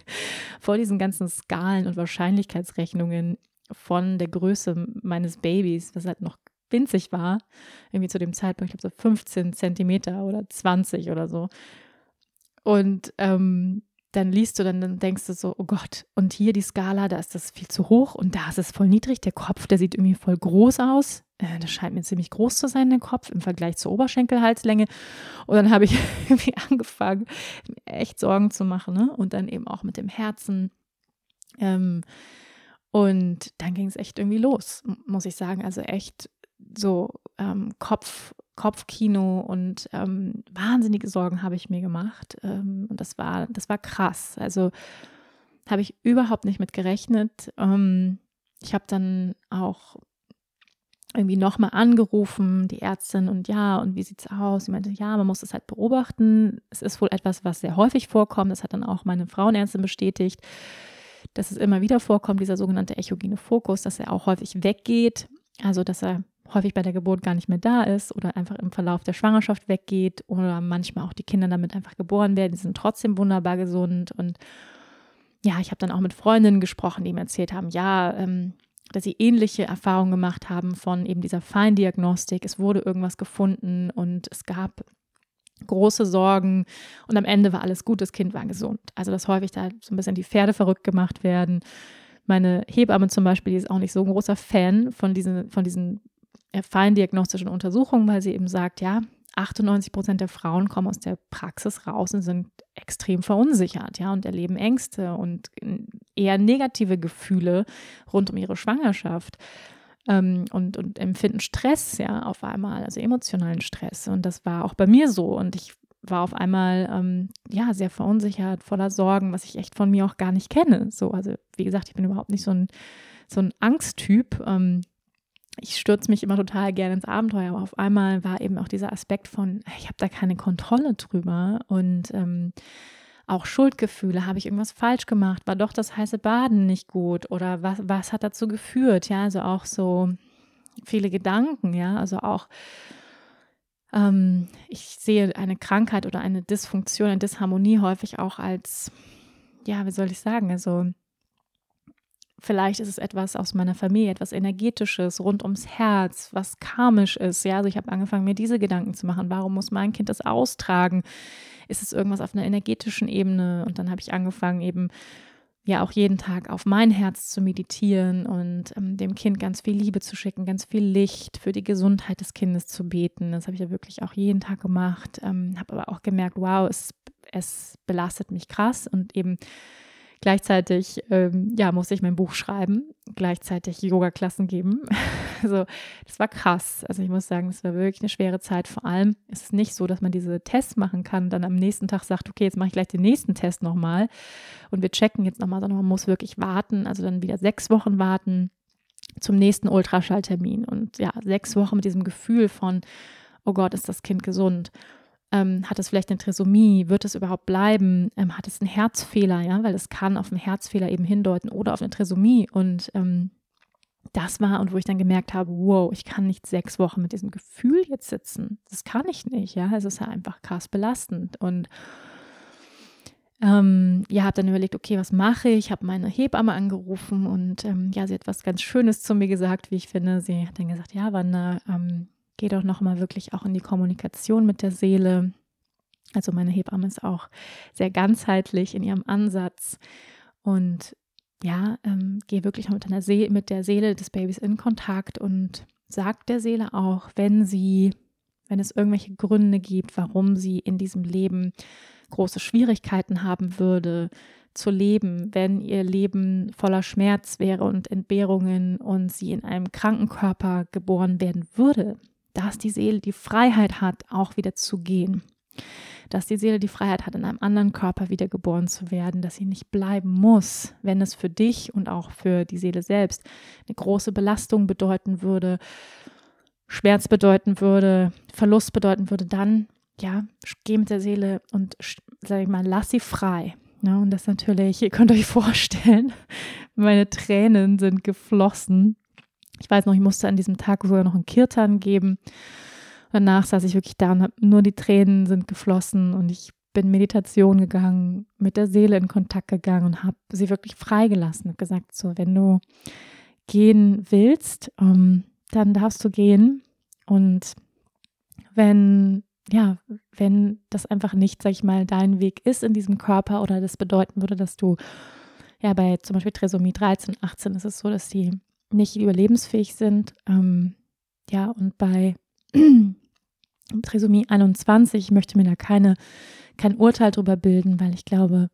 vor diesen ganzen Skalen und Wahrscheinlichkeitsrechnungen von der Größe meines Babys, was halt noch winzig war, irgendwie zu dem Zeitpunkt, ich glaube so 15 Zentimeter oder 20 oder so. Und ähm, dann liest du, dann, dann denkst du so, oh Gott, und hier die Skala, da ist das viel zu hoch und da ist es voll niedrig. Der Kopf, der sieht irgendwie voll groß aus. Äh, das scheint mir ziemlich groß zu sein, der Kopf, im Vergleich zur Oberschenkelhalslänge. Und dann habe ich irgendwie angefangen, echt Sorgen zu machen. Ne? Und dann eben auch mit dem Herzen. Ähm, und dann ging es echt irgendwie los, muss ich sagen. Also echt so ähm, Kopf, Kopfkino und ähm, wahnsinnige Sorgen habe ich mir gemacht. Ähm, und das war, das war krass. Also habe ich überhaupt nicht mit gerechnet. Ähm, ich habe dann auch irgendwie nochmal angerufen, die Ärztin, und ja, und wie sieht es aus? Sie meinte, ja, man muss es halt beobachten. Es ist wohl etwas, was sehr häufig vorkommt. Das hat dann auch meine Frauenärztin bestätigt, dass es immer wieder vorkommt, dieser sogenannte echogene Fokus, dass er auch häufig weggeht. Also, dass er häufig bei der Geburt gar nicht mehr da ist oder einfach im Verlauf der Schwangerschaft weggeht oder manchmal auch die Kinder damit einfach geboren werden. Die sind trotzdem wunderbar gesund. Und ja, ich habe dann auch mit Freundinnen gesprochen, die mir erzählt haben, ja, ähm, dass sie ähnliche Erfahrungen gemacht haben von eben dieser Feindiagnostik. Es wurde irgendwas gefunden und es gab große Sorgen und am Ende war alles gut, das Kind war gesund. Also dass häufig da so ein bisschen die Pferde verrückt gemacht werden. Meine Hebamme zum Beispiel, die ist auch nicht so ein großer Fan von diesen, von diesen feindiagnostischen Untersuchungen, weil sie eben sagt, ja, 98 Prozent der Frauen kommen aus der Praxis raus und sind extrem verunsichert, ja, und erleben Ängste und eher negative Gefühle rund um ihre Schwangerschaft ähm, und, und empfinden Stress, ja, auf einmal, also emotionalen Stress. Und das war auch bei mir so. Und ich war auf einmal, ähm, ja, sehr verunsichert, voller Sorgen, was ich echt von mir auch gar nicht kenne. So, also, wie gesagt, ich bin überhaupt nicht so ein, so ein Angsttyp. Ähm, ich stürze mich immer total gerne ins Abenteuer, aber auf einmal war eben auch dieser Aspekt von, ich habe da keine Kontrolle drüber und ähm, auch Schuldgefühle, habe ich irgendwas falsch gemacht, war doch das heiße Baden nicht gut? Oder was, was hat dazu geführt, ja, also auch so viele Gedanken, ja, also auch ähm, ich sehe eine Krankheit oder eine Dysfunktion, eine Disharmonie häufig auch als, ja, wie soll ich sagen, also Vielleicht ist es etwas aus meiner Familie, etwas Energetisches, rund ums Herz, was karmisch ist. Ja, also ich habe angefangen, mir diese Gedanken zu machen. Warum muss mein Kind das austragen? Ist es irgendwas auf einer energetischen Ebene? Und dann habe ich angefangen, eben ja auch jeden Tag auf mein Herz zu meditieren und ähm, dem Kind ganz viel Liebe zu schicken, ganz viel Licht für die Gesundheit des Kindes zu beten. Das habe ich ja wirklich auch jeden Tag gemacht. Ähm, habe aber auch gemerkt, wow, es, es belastet mich krass und eben Gleichzeitig ähm, ja, musste ich mein Buch schreiben, gleichzeitig Yoga-Klassen geben. also das war krass. Also ich muss sagen, es war wirklich eine schwere Zeit. Vor allem ist es nicht so, dass man diese Tests machen kann dann am nächsten Tag sagt, okay, jetzt mache ich gleich den nächsten Test nochmal und wir checken jetzt nochmal, sondern man muss wirklich warten, also dann wieder sechs Wochen warten zum nächsten Ultraschalltermin. Und ja, sechs Wochen mit diesem Gefühl von, oh Gott, ist das Kind gesund? Ähm, hat es vielleicht eine Trisomie? Wird es überhaupt bleiben? Ähm, hat es einen Herzfehler? Ja, weil es kann auf einen Herzfehler eben hindeuten oder auf eine Trisomie. Und ähm, das war und wo ich dann gemerkt habe, wow, ich kann nicht sechs Wochen mit diesem Gefühl jetzt sitzen. Das kann ich nicht. Ja, es ist ja einfach krass belastend und ähm, ja, habe dann überlegt, okay, was mache ich? Habe meine Hebamme angerufen und ähm, ja, sie hat was ganz Schönes zu mir gesagt, wie ich finde. Sie hat dann gesagt, ja, Wanda, ähm, geh doch nochmal wirklich auch in die Kommunikation mit der Seele. Also meine Hebamme ist auch sehr ganzheitlich in ihrem Ansatz und ja, ähm, geh wirklich mit, einer See mit der Seele des Babys in Kontakt und sag der Seele auch, wenn sie, wenn es irgendwelche Gründe gibt, warum sie in diesem Leben große Schwierigkeiten haben würde, zu leben, wenn ihr Leben voller Schmerz wäre und Entbehrungen und sie in einem kranken Körper geboren werden würde, dass die Seele die Freiheit hat, auch wieder zu gehen. Dass die Seele die Freiheit hat, in einem anderen Körper wiedergeboren zu werden, dass sie nicht bleiben muss, wenn es für dich und auch für die Seele selbst eine große Belastung bedeuten würde, Schmerz bedeuten würde, Verlust bedeuten würde, dann ja, geh mit der Seele und sag ich mal, lass sie frei. Ja, und das natürlich, ihr könnt euch vorstellen, meine Tränen sind geflossen, ich weiß noch, ich musste an diesem Tag sogar noch einen Kirtan geben. Danach saß ich wirklich da und hab, nur die Tränen sind geflossen und ich bin Meditation gegangen, mit der Seele in Kontakt gegangen und habe sie wirklich freigelassen. Habe gesagt, so, wenn du gehen willst, um, ähm, dann darfst du gehen. Und wenn, ja, wenn das einfach nicht, sag ich mal, dein Weg ist in diesem Körper oder das bedeuten würde, dass du, ja, bei zum Beispiel Trisomie 13, 18 ist es so, dass die nicht überlebensfähig sind. Ähm, ja, und bei Trisomie 21, ich möchte mir da keine, kein Urteil drüber bilden, weil ich glaube,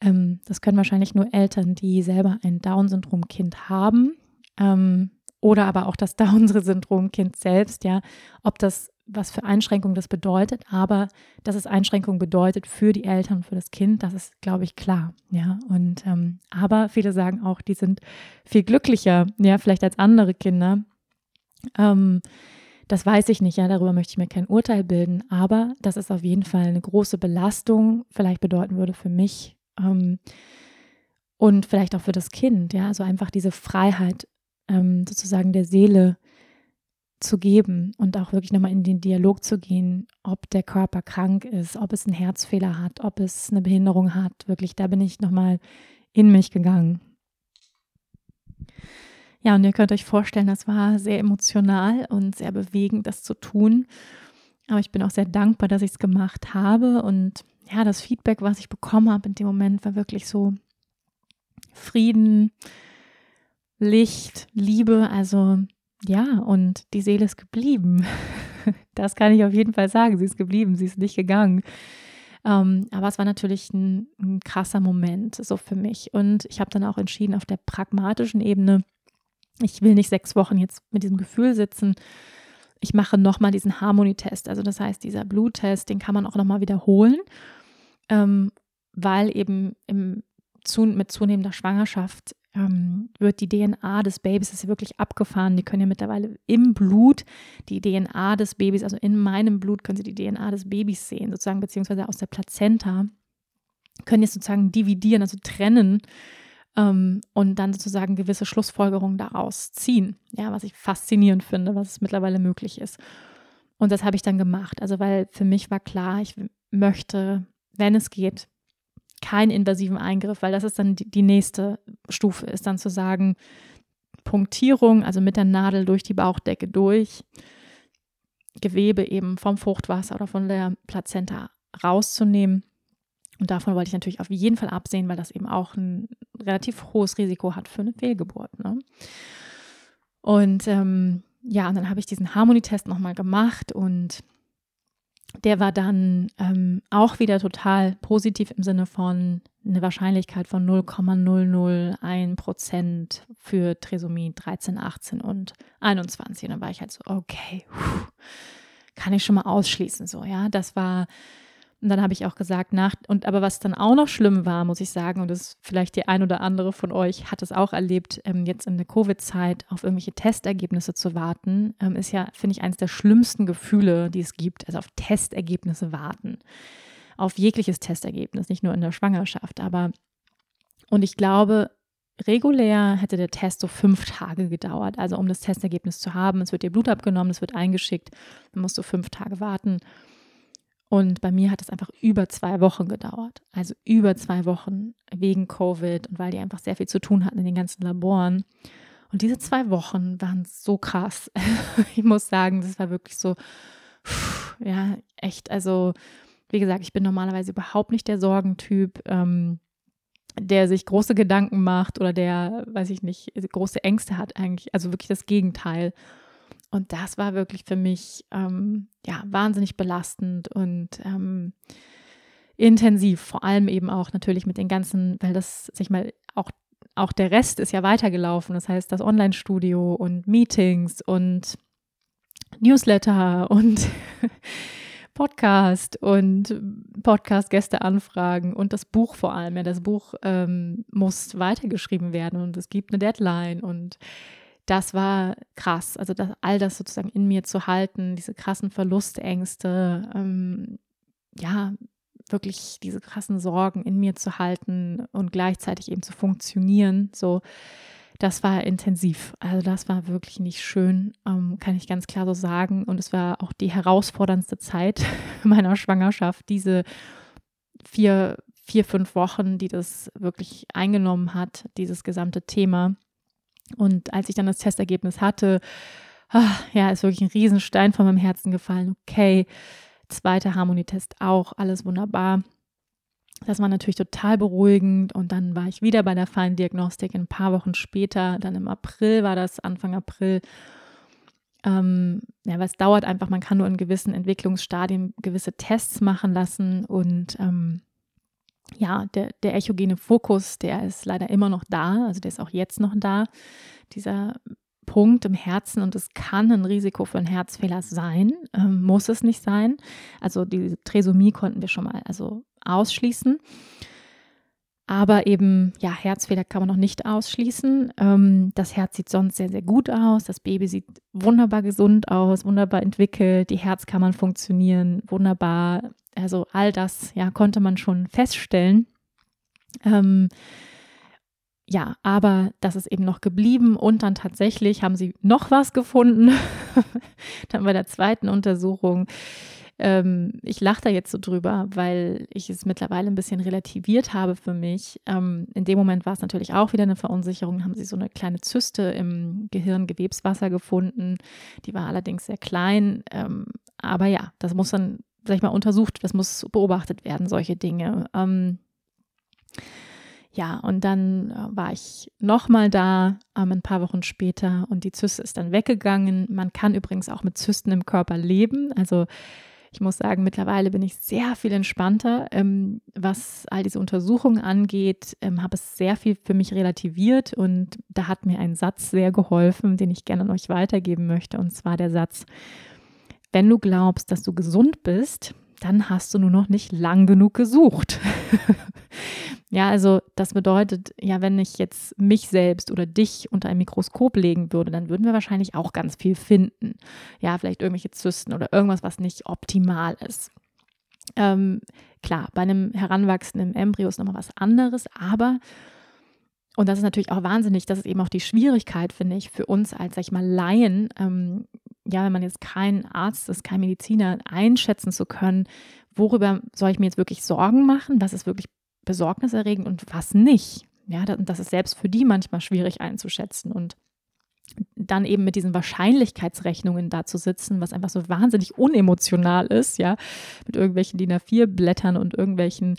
ähm, das können wahrscheinlich nur Eltern, die selber ein Down-Syndrom-Kind haben ähm, oder aber auch das Down-Syndrom-Kind selbst, ja, ob das was für Einschränkungen das bedeutet, aber dass es Einschränkungen bedeutet für die Eltern, für das Kind, das ist, glaube ich, klar. Ja, und ähm, aber viele sagen auch, die sind viel glücklicher, ja, vielleicht als andere Kinder. Ähm, das weiß ich nicht, ja, darüber möchte ich mir kein Urteil bilden, aber das ist auf jeden Fall eine große Belastung, vielleicht bedeuten würde für mich ähm, und vielleicht auch für das Kind, ja, also einfach diese Freiheit ähm, sozusagen der Seele zu geben und auch wirklich nochmal in den Dialog zu gehen, ob der Körper krank ist, ob es einen Herzfehler hat, ob es eine Behinderung hat. Wirklich, da bin ich nochmal in mich gegangen. Ja, und ihr könnt euch vorstellen, das war sehr emotional und sehr bewegend, das zu tun. Aber ich bin auch sehr dankbar, dass ich es gemacht habe. Und ja, das Feedback, was ich bekommen habe in dem Moment, war wirklich so Frieden, Licht, Liebe. Also ja, und die Seele ist geblieben. Das kann ich auf jeden Fall sagen. Sie ist geblieben, sie ist nicht gegangen. Ähm, aber es war natürlich ein, ein, krasser Moment so für mich. Und ich habe dann auch entschieden, auf der pragmatischen Ebene, ich will nicht sechs Wochen jetzt mit diesem Gefühl sitzen. Ich mache nochmal diesen Harmonietest. Also das heißt, dieser Bluttest, den kann man auch nochmal wiederholen, ähm, weil eben im, zu, mit zunehmender Schwangerschaft ähm, wird die DNA des Babys, ist wirklich abgefahren, die können ja mittlerweile im Blut die DNA des Babys, also in meinem Blut können sie die DNA des Babys sehen, sozusagen, beziehungsweise aus der Plazenta, können jetzt sozusagen dividieren, also trennen ähm, und dann sozusagen gewisse Schlussfolgerungen daraus ziehen. Ja, was ich faszinierend finde, was mittlerweile möglich ist. Und das habe ich dann gemacht. Also, weil für mich war klar, ich möchte, wenn es geht, keinen invasiven Eingriff, weil das ist dann die, die nächste Stufe, ist dann zu sagen, Punktierung, also mit der Nadel durch die Bauchdecke durch, Gewebe eben vom Fruchtwasser oder von der Plazenta rauszunehmen. Und davon wollte ich natürlich auf jeden Fall absehen, weil das eben auch ein relativ hohes Risiko hat für eine Fehlgeburt. Ne? Und ähm, ja, und dann habe ich diesen Harmonietest nochmal gemacht und der war dann ähm, auch wieder total positiv im Sinne von eine Wahrscheinlichkeit von 0,001 Prozent für Trisomie 13, 18 und 21. Und dann war ich halt so, okay, kann ich schon mal ausschließen, so, ja. Das war und dann habe ich auch gesagt, nach, und aber was dann auch noch schlimm war, muss ich sagen, und das vielleicht die ein oder andere von euch hat es auch erlebt, ähm, jetzt in der Covid-Zeit auf irgendwelche Testergebnisse zu warten, ähm, ist ja, finde ich, eines der schlimmsten Gefühle, die es gibt. Also auf Testergebnisse warten. Auf jegliches Testergebnis, nicht nur in der Schwangerschaft. Aber, und ich glaube, regulär hätte der Test so fünf Tage gedauert. Also um das Testergebnis zu haben, es wird dir Blut abgenommen, es wird eingeschickt, dann musst du fünf Tage warten. Und bei mir hat es einfach über zwei Wochen gedauert. Also über zwei Wochen wegen Covid und weil die einfach sehr viel zu tun hatten in den ganzen Laboren. Und diese zwei Wochen waren so krass. ich muss sagen, das war wirklich so, ja, echt. Also, wie gesagt, ich bin normalerweise überhaupt nicht der Sorgentyp, ähm, der sich große Gedanken macht oder der, weiß ich nicht, große Ängste hat eigentlich. Also wirklich das Gegenteil. Und das war wirklich für mich ähm, ja wahnsinnig belastend und ähm, intensiv, vor allem eben auch natürlich mit den ganzen, weil das sich mal auch auch der Rest ist ja weitergelaufen. Das heißt, das Online-Studio und Meetings und Newsletter und Podcast und Podcast-Gäste anfragen und das Buch vor allem. Ja, das Buch ähm, muss weitergeschrieben werden und es gibt eine Deadline und das war krass. Also das, all das sozusagen in mir zu halten, diese krassen Verlustängste, ähm, ja, wirklich diese krassen Sorgen in mir zu halten und gleichzeitig eben zu funktionieren, so, das war intensiv. Also das war wirklich nicht schön, ähm, kann ich ganz klar so sagen. Und es war auch die herausforderndste Zeit meiner Schwangerschaft, diese vier, vier, fünf Wochen, die das wirklich eingenommen hat, dieses gesamte Thema. Und als ich dann das Testergebnis hatte, ach, ja, ist wirklich ein Riesenstein von meinem Herzen gefallen. Okay, zweiter Harmonietest auch, alles wunderbar. Das war natürlich total beruhigend und dann war ich wieder bei der Feindiagnostik ein paar Wochen später, dann im April war das, Anfang April. Ähm, ja, weil es dauert einfach, man kann nur in gewissen Entwicklungsstadien gewisse Tests machen lassen und ähm, ja, der, der echogene Fokus, der ist leider immer noch da, also der ist auch jetzt noch da, dieser Punkt im Herzen und es kann ein Risiko für einen Herzfehler sein, ähm, muss es nicht sein. Also die Trisomie konnten wir schon mal also ausschließen. Aber eben, ja, Herzfehler kann man noch nicht ausschließen. Ähm, das Herz sieht sonst sehr, sehr gut aus. Das Baby sieht wunderbar gesund aus, wunderbar entwickelt. Die Herzkammern funktionieren wunderbar. Also all das, ja, konnte man schon feststellen. Ähm, ja, aber das ist eben noch geblieben und dann tatsächlich haben sie noch was gefunden. dann bei der zweiten Untersuchung. Ähm, ich lache da jetzt so drüber, weil ich es mittlerweile ein bisschen relativiert habe für mich. Ähm, in dem Moment war es natürlich auch wieder eine Verunsicherung. Haben sie so eine kleine Zyste im Gehirngewebswasser gefunden. Die war allerdings sehr klein. Ähm, aber ja, das muss dann sag ich mal, untersucht, das muss beobachtet werden, solche Dinge. Ähm, ja, und dann äh, war ich nochmal da, ähm, ein paar Wochen später, und die Zyste ist dann weggegangen. Man kann übrigens auch mit Zysten im Körper leben. Also ich muss sagen, mittlerweile bin ich sehr viel entspannter, ähm, was all diese Untersuchungen angeht, ähm, habe es sehr viel für mich relativiert und da hat mir ein Satz sehr geholfen, den ich gerne an euch weitergeben möchte, und zwar der Satz, wenn du glaubst, dass du gesund bist, dann hast du nur noch nicht lang genug gesucht. ja, also das bedeutet, ja, wenn ich jetzt mich selbst oder dich unter ein Mikroskop legen würde, dann würden wir wahrscheinlich auch ganz viel finden. Ja, vielleicht irgendwelche Zysten oder irgendwas, was nicht optimal ist. Ähm, klar, bei einem heranwachsenden Embryo ist nochmal was anderes, aber und das ist natürlich auch wahnsinnig, das ist eben auch die Schwierigkeit, finde ich, für uns als, sag ich mal, Laien, ähm, ja, wenn man jetzt kein Arzt ist, kein Mediziner, einschätzen zu können, worüber soll ich mir jetzt wirklich Sorgen machen, was ist wirklich besorgniserregend und was nicht. Ja, und das ist selbst für die manchmal schwierig einzuschätzen. Und dann eben mit diesen Wahrscheinlichkeitsrechnungen da zu sitzen, was einfach so wahnsinnig unemotional ist, ja, mit irgendwelchen DIN A4-Blättern und irgendwelchen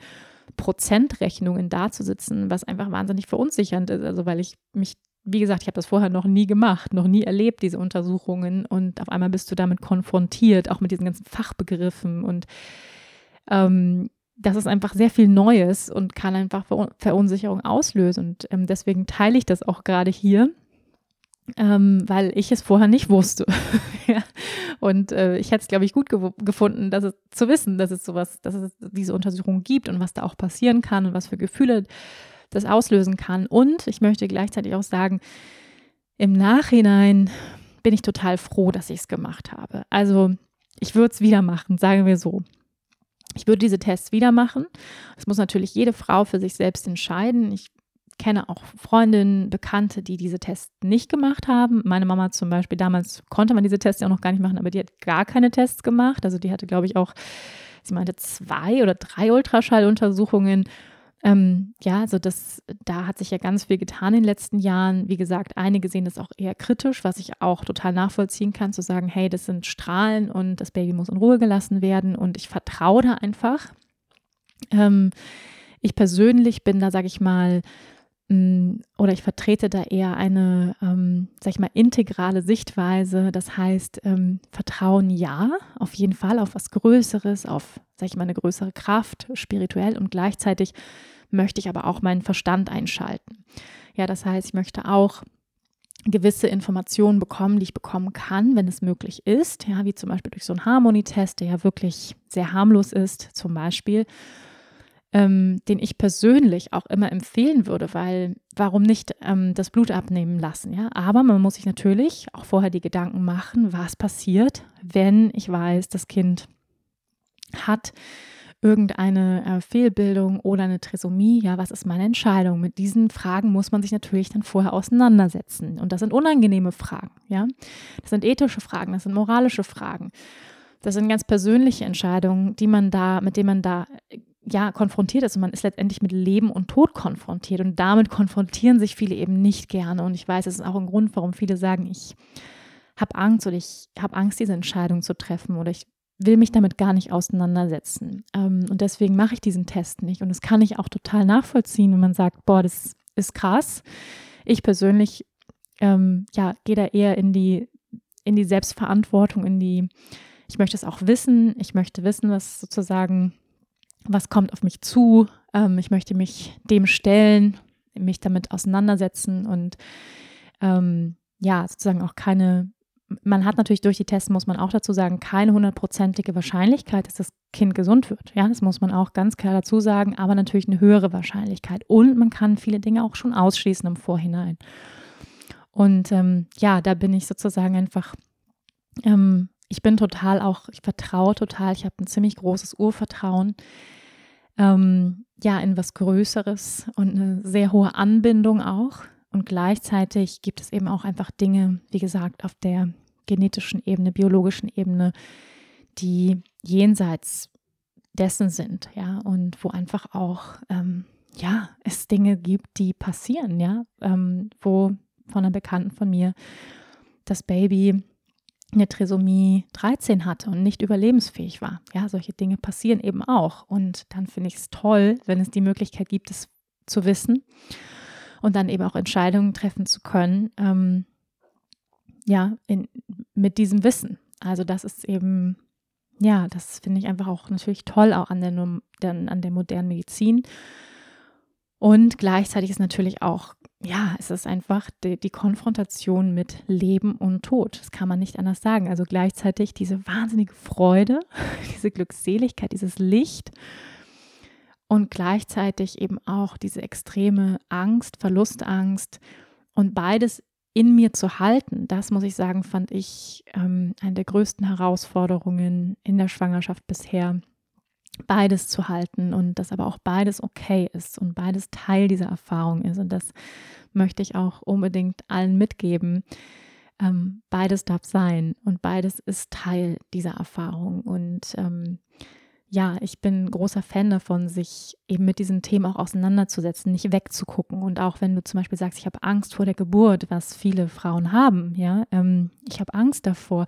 Prozentrechnungen dazusitzen, was einfach wahnsinnig verunsichernd ist. Also weil ich mich, wie gesagt, ich habe das vorher noch nie gemacht, noch nie erlebt, diese Untersuchungen. Und auf einmal bist du damit konfrontiert, auch mit diesen ganzen Fachbegriffen. Und ähm, das ist einfach sehr viel Neues und kann einfach Verunsicherung auslösen. Und ähm, deswegen teile ich das auch gerade hier, ähm, weil ich es vorher nicht wusste. ja. Und äh, ich hätte es, glaube ich, gut ge gefunden, dass es, zu wissen, dass es sowas, dass es diese Untersuchung gibt und was da auch passieren kann und was für Gefühle das auslösen kann. Und ich möchte gleichzeitig auch sagen, im Nachhinein bin ich total froh, dass ich es gemacht habe. Also ich würde es wieder machen, sagen wir so. Ich würde diese Tests wieder machen. Das muss natürlich jede Frau für sich selbst entscheiden. Ich kenne auch Freundinnen, Bekannte, die diese Tests nicht gemacht haben. Meine Mama zum Beispiel, damals konnte man diese Tests ja auch noch gar nicht machen, aber die hat gar keine Tests gemacht. Also die hatte, glaube ich, auch, sie meinte, zwei oder drei Ultraschalluntersuchungen ähm, ja, also das, da hat sich ja ganz viel getan in den letzten Jahren. Wie gesagt, einige sehen das auch eher kritisch, was ich auch total nachvollziehen kann, zu sagen, hey, das sind Strahlen und das Baby muss in Ruhe gelassen werden und ich vertraue da einfach. Ähm, ich persönlich bin da, sage ich mal, oder ich vertrete da eher eine, ähm, sag ich mal, integrale Sichtweise. Das heißt, ähm, Vertrauen ja, auf jeden Fall auf was Größeres, auf, sag ich mal, eine größere Kraft, spirituell und gleichzeitig möchte ich aber auch meinen Verstand einschalten. Ja, das heißt, ich möchte auch gewisse Informationen bekommen, die ich bekommen kann, wenn es möglich ist, ja, wie zum Beispiel durch so einen Harmonietest, der ja wirklich sehr harmlos ist, zum Beispiel ähm, den ich persönlich auch immer empfehlen würde, weil warum nicht ähm, das Blut abnehmen lassen, ja? Aber man muss sich natürlich auch vorher die Gedanken machen, was passiert, wenn ich weiß, das Kind hat irgendeine äh, Fehlbildung oder eine Trisomie, ja, was ist meine Entscheidung? Mit diesen Fragen muss man sich natürlich dann vorher auseinandersetzen. Und das sind unangenehme Fragen, ja. Das sind ethische Fragen, das sind moralische Fragen. Das sind ganz persönliche Entscheidungen, die man da, mit denen man da ja, konfrontiert ist und man ist letztendlich mit Leben und Tod konfrontiert und damit konfrontieren sich viele eben nicht gerne und ich weiß, es ist auch ein Grund, warum viele sagen, ich habe Angst oder ich habe Angst, diese Entscheidung zu treffen oder ich will mich damit gar nicht auseinandersetzen ähm, und deswegen mache ich diesen Test nicht und das kann ich auch total nachvollziehen, wenn man sagt, boah, das ist krass. Ich persönlich, ähm, ja, gehe da eher in die, in die Selbstverantwortung, in die, ich möchte es auch wissen, ich möchte wissen, was sozusagen was kommt auf mich zu. Ähm, ich möchte mich dem stellen, mich damit auseinandersetzen und ähm, ja, sozusagen auch keine, man hat natürlich durch die Tests, muss man auch dazu sagen, keine hundertprozentige Wahrscheinlichkeit, dass das Kind gesund wird. Ja, das muss man auch ganz klar dazu sagen, aber natürlich eine höhere Wahrscheinlichkeit. Und man kann viele Dinge auch schon ausschließen im Vorhinein. Und ähm, ja, da bin ich sozusagen einfach ähm, ich bin total auch, ich vertraue total, ich habe ein ziemlich großes Urvertrauen, ähm, ja, in was Größeres und eine sehr hohe Anbindung auch. Und gleichzeitig gibt es eben auch einfach Dinge, wie gesagt, auf der genetischen Ebene, biologischen Ebene, die jenseits dessen sind, ja, und wo einfach auch, ähm, ja, es Dinge gibt, die passieren, ja, ähm, wo von einer Bekannten von mir das Baby eine Trisomie 13 hatte und nicht überlebensfähig war. Ja, solche Dinge passieren eben auch. Und dann finde ich es toll, wenn es die Möglichkeit gibt, es zu wissen und dann eben auch Entscheidungen treffen zu können, ähm, ja, in, mit diesem Wissen. Also das ist eben, ja, das finde ich einfach auch natürlich toll, auch an der, an der modernen Medizin. Und gleichzeitig ist natürlich auch ja, es ist einfach die, die, Konfrontation mit Leben und Tod. Das kann man nicht anders sagen. Also gleichzeitig diese wahnsinnige Freude, diese Glückseligkeit, dieses Licht und gleichzeitig eben auch diese extreme Angst, Verlustangst und beides in mir zu halten, das muss ich sagen, fand ich ähm, eine der größten Herausforderungen in der Schwangerschaft bisher beides zu halten und dass aber auch beides okay ist und beides Teil dieser Erfahrung ist. Und das möchte ich auch unbedingt allen mitgeben. Ähm, beides darf sein und beides ist Teil dieser Erfahrung. Und ähm, ja, ich bin großer Fan davon, sich eben mit diesen Themen auch auseinanderzusetzen, nicht wegzugucken. Und auch wenn du zum Beispiel sagst, ich habe Angst vor der Geburt, was viele Frauen haben, ja, ähm, ich habe Angst davor,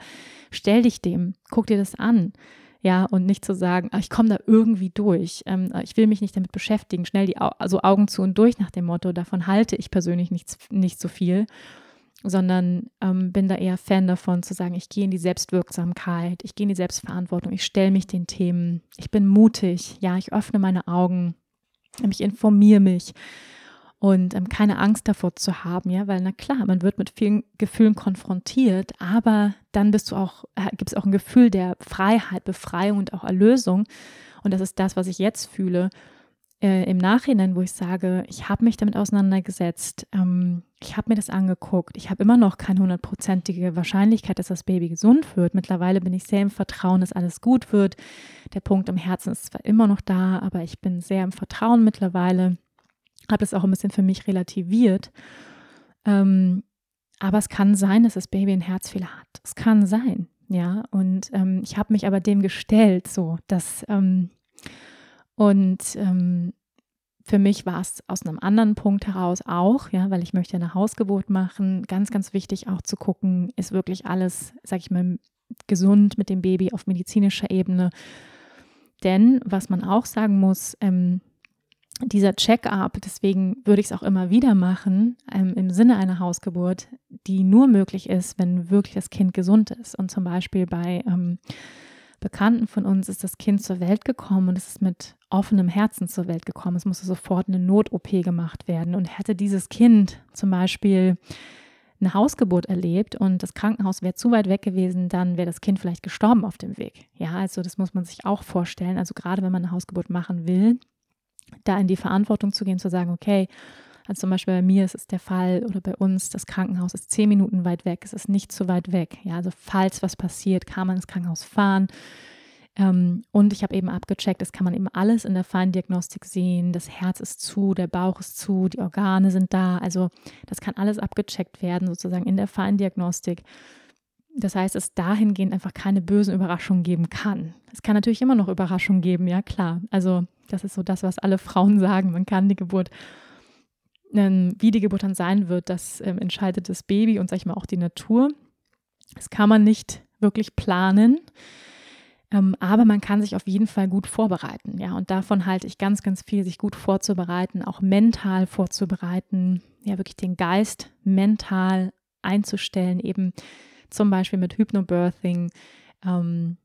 stell dich dem, guck dir das an Ja, und nicht zu sagen, ah, ich komme da irgendwie durch. Ähm, ich will mich nicht damit beschäftigen, schnell die Au also Augen zu und durch nach dem Motto. Davon halte ich persönlich nichts, nicht so viel, sondern ähm, bin da eher Fan davon zu sagen, ich gehe in die Selbstwirksamkeit, ich gehe in die Selbstverantwortung, ich stelle mich den Themen, ich bin mutig, ja, ich öffne meine Augen, ich informiere mich und ähm, keine Angst davor zu haben, ja, weil na klar, man wird mit vielen Gefühlen konfrontiert, aber dann bist du auch, äh, gibt es auch ein Gefühl der Freiheit, Befreiung und auch Erlösung. Und das ist das, was ich jetzt fühle äh, im Nachhinein, wo ich sage, ich habe mich damit auseinandergesetzt, ähm, ich habe mir das angeguckt, ich habe immer noch keine hundertprozentige Wahrscheinlichkeit, dass das Baby gesund wird. Mittlerweile bin ich sehr im Vertrauen, dass alles gut wird. Der Punkt im Herzen ist zwar immer noch da, aber ich bin sehr im Vertrauen mittlerweile habe das auch ein bisschen für mich relativiert. Ähm, aber es kann sein, dass das Baby einen Herzfehler hat. Es kann sein, ja. Und ähm, ich habe mich aber dem gestellt, so dass ähm, und ähm, für mich war es aus einem anderen Punkt heraus auch, ja, weil ich möchte eine Hausgeburt machen. Ganz, ganz wichtig auch zu gucken, ist wirklich alles, sag ich mal, gesund mit dem Baby auf medizinischer Ebene. Denn was man auch sagen muss, ähm, dieser Check-up, deswegen würde ich es auch immer wieder machen, ähm, im Sinne einer Hausgeburt, die nur möglich ist, wenn wirklich das Kind gesund ist. Und zum Beispiel bei ähm, Bekannten von uns ist das Kind zur Welt gekommen und es ist mit offenem Herzen zur Welt gekommen. Es musste sofort eine Not-OP gemacht werden. Und hätte dieses Kind zum Beispiel eine Hausgeburt erlebt und das Krankenhaus wäre zu weit weg gewesen, dann wäre das Kind vielleicht gestorben auf dem Weg. Ja, also das muss man sich auch vorstellen. Also gerade wenn man eine Hausgeburt machen will, da in die Verantwortung zu gehen, zu sagen, okay, also zum Beispiel bei mir ist es der Fall oder bei uns, das Krankenhaus ist zehn Minuten weit weg, es ist nicht zu weit weg. Ja, also falls was passiert, kann man ins Krankenhaus fahren. Ähm, und ich habe eben abgecheckt, das kann man eben alles in der Feindiagnostik sehen. Das Herz ist zu, der Bauch ist zu, die Organe sind da. Also das kann alles abgecheckt werden, sozusagen in der Feindiagnostik. Das heißt, es dahingehend einfach keine bösen Überraschungen geben kann. Es kann natürlich immer noch Überraschungen geben, ja klar. Also das ist so das, was alle Frauen sagen. Man kann die Geburt, ähm, wie die Geburt dann sein wird, das ähm, entscheidet das Baby und sag ich mal auch die Natur. Das kann man nicht wirklich planen. Ähm, aber man kann sich auf jeden Fall gut vorbereiten. Ja, und davon halte ich ganz, ganz viel, sich gut vorzubereiten, auch mental vorzubereiten, ja, wirklich den Geist mental einzustellen, eben zum Beispiel mit Hypnobirthing. Ähm,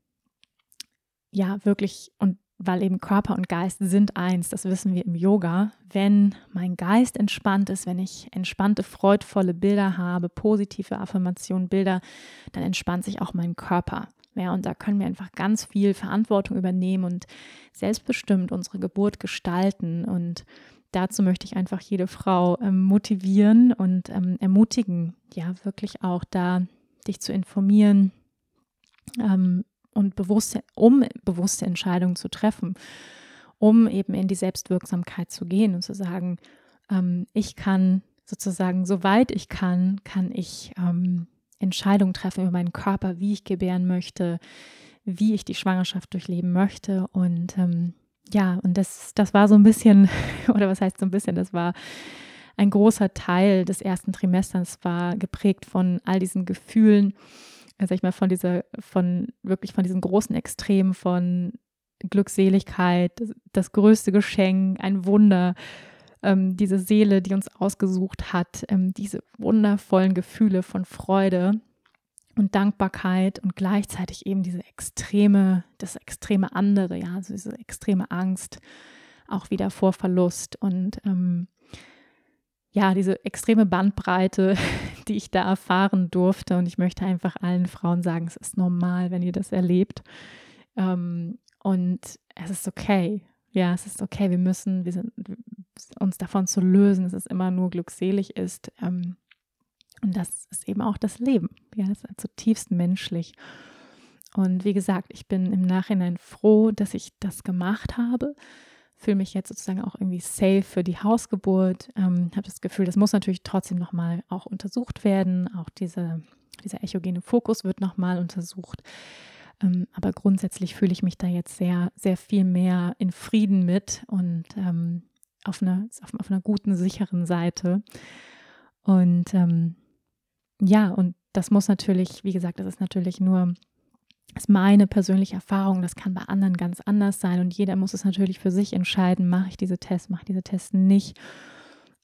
ja, wirklich, und weil eben Körper und Geist sind eins, das wissen wir im Yoga. Wenn mein Geist entspannt ist, wenn ich entspannte, freudvolle Bilder habe, positive Affirmationen, Bilder, dann entspannt sich auch mein Körper. Ja, und da können wir einfach ganz viel Verantwortung übernehmen und selbstbestimmt unsere Geburt gestalten. Und dazu möchte ich einfach jede Frau ähm, motivieren und ähm, ermutigen, ja, wirklich auch da dich zu informieren, ähm, und bewusste, um bewusste Entscheidungen zu treffen, um eben in die Selbstwirksamkeit zu gehen und zu sagen, ähm, ich kann sozusagen, soweit ich kann, kann ich ähm, Entscheidungen treffen über meinen Körper, wie ich gebären möchte, wie ich die Schwangerschaft durchleben möchte. Und ähm, ja, und das, das war so ein bisschen, oder was heißt so ein bisschen, das war ein großer Teil des ersten Trimesters, war geprägt von all diesen Gefühlen, sag ich mal, von dieser, von wirklich von diesem großen Extrem von Glückseligkeit, das, das größte Geschenk, ein Wunder, ähm, diese Seele, die uns ausgesucht hat, ähm, diese wundervollen Gefühle von Freude und Dankbarkeit und gleichzeitig eben diese extreme, das extreme andere, ja, also diese extreme Angst, auch wieder vor Verlust und ähm, ja, diese extreme Bandbreite, die ich da erfahren durfte. Und ich möchte einfach allen Frauen sagen, es ist normal, wenn ihr das erlebt. Ähm, und es ist okay. Ja, es ist okay. Wir müssen wir sind, uns davon zu lösen, dass es immer nur glückselig ist. Ähm, und das ist eben auch das Leben. Ja, das ist zutiefst menschlich. Und wie gesagt, ich bin im Nachhinein froh, dass ich das gemacht habe fühle mich jetzt sozusagen auch irgendwie safe für die Hausgeburt. Ähm, habe das Gefühl, das muss natürlich trotzdem nochmal auch untersucht werden. Auch diese, dieser echogene Fokus wird nochmal untersucht. Ähm, aber grundsätzlich fühle ich mich da jetzt sehr, sehr viel mehr in Frieden mit und ähm, auf, einer, auf, auf, einer guten, sicheren Seite. Und ähm, ja, und das muss natürlich, wie gesagt, das ist natürlich nur ist meine persönliche Erfahrung. Das kann bei anderen ganz anders sein und jeder muss es natürlich für sich entscheiden, mache ich diese Tests, mache ich diese Tests nicht.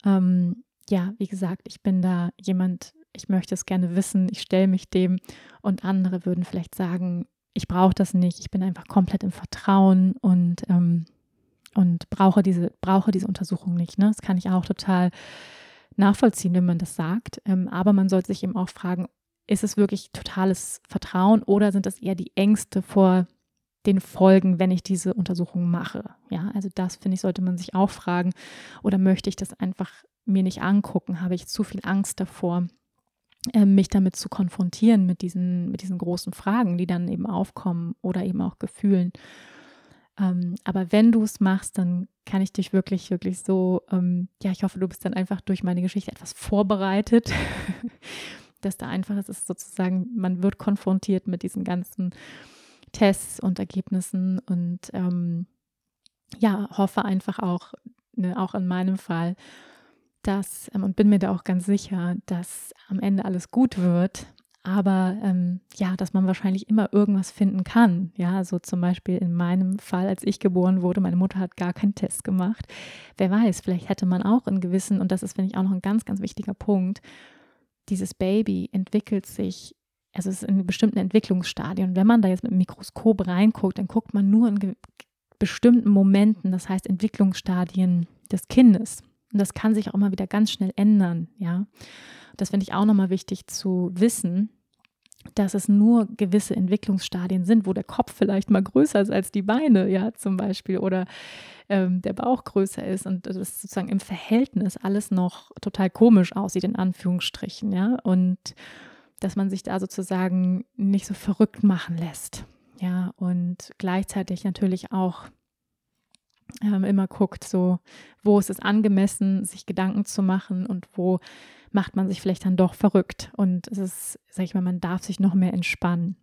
Ähm, ja, wie gesagt, ich bin da jemand, ich möchte es gerne wissen, ich stelle mich dem und andere würden vielleicht sagen, ich brauche das nicht, ich bin einfach komplett im Vertrauen und, ähm, und brauche, diese, brauche diese Untersuchung nicht. Ne? Das kann ich auch total nachvollziehen, wenn man das sagt. Ähm, aber man sollte sich eben auch fragen, ist es wirklich totales Vertrauen oder sind das eher die Ängste vor den Folgen, wenn ich diese Untersuchung mache? Ja, also das finde ich, sollte man sich auch fragen. Oder möchte ich das einfach mir nicht angucken? Habe ich zu viel Angst davor, ähm, mich damit zu konfrontieren, mit diesen, mit diesen großen Fragen, die dann eben aufkommen oder eben auch Gefühlen? Ähm, aber wenn du es machst, dann kann ich dich wirklich, wirklich so, ähm, ja, ich hoffe, du bist dann einfach durch meine Geschichte etwas vorbereitet dass da einfach es ist sozusagen, man wird konfrontiert mit diesen ganzen Tests und Ergebnissen und ähm, ja, hoffe einfach auch, ne, auch in meinem Fall, dass ähm, und bin mir da auch ganz sicher, dass am Ende alles gut wird. Aber ähm, ja, dass man wahrscheinlich immer irgendwas finden kann. Ja, so zum Beispiel in meinem Fall, als ich geboren wurde, meine Mutter hat gar keinen Test gemacht. Wer weiß, vielleicht hätte man auch in gewissen, und das ist, finde ich, auch noch ein ganz, ganz wichtiger Punkt, dieses Baby entwickelt sich, also es ist in bestimmten Entwicklungsstadien. Und wenn man da jetzt mit dem Mikroskop reinguckt, dann guckt man nur in bestimmten Momenten, das heißt Entwicklungsstadien des Kindes. Und das kann sich auch mal wieder ganz schnell ändern, ja. Das finde ich auch nochmal wichtig zu wissen, dass es nur gewisse Entwicklungsstadien sind, wo der Kopf vielleicht mal größer ist als die Beine, ja, zum Beispiel, oder ähm, der Bauch größer ist und das sozusagen im Verhältnis alles noch total komisch aussieht, in Anführungsstrichen, ja, und dass man sich da sozusagen nicht so verrückt machen lässt, ja, und gleichzeitig natürlich auch ähm, immer guckt, so, wo ist es angemessen, sich Gedanken zu machen und wo macht man sich vielleicht dann doch verrückt. Und es ist, sag ich mal, man darf sich noch mehr entspannen.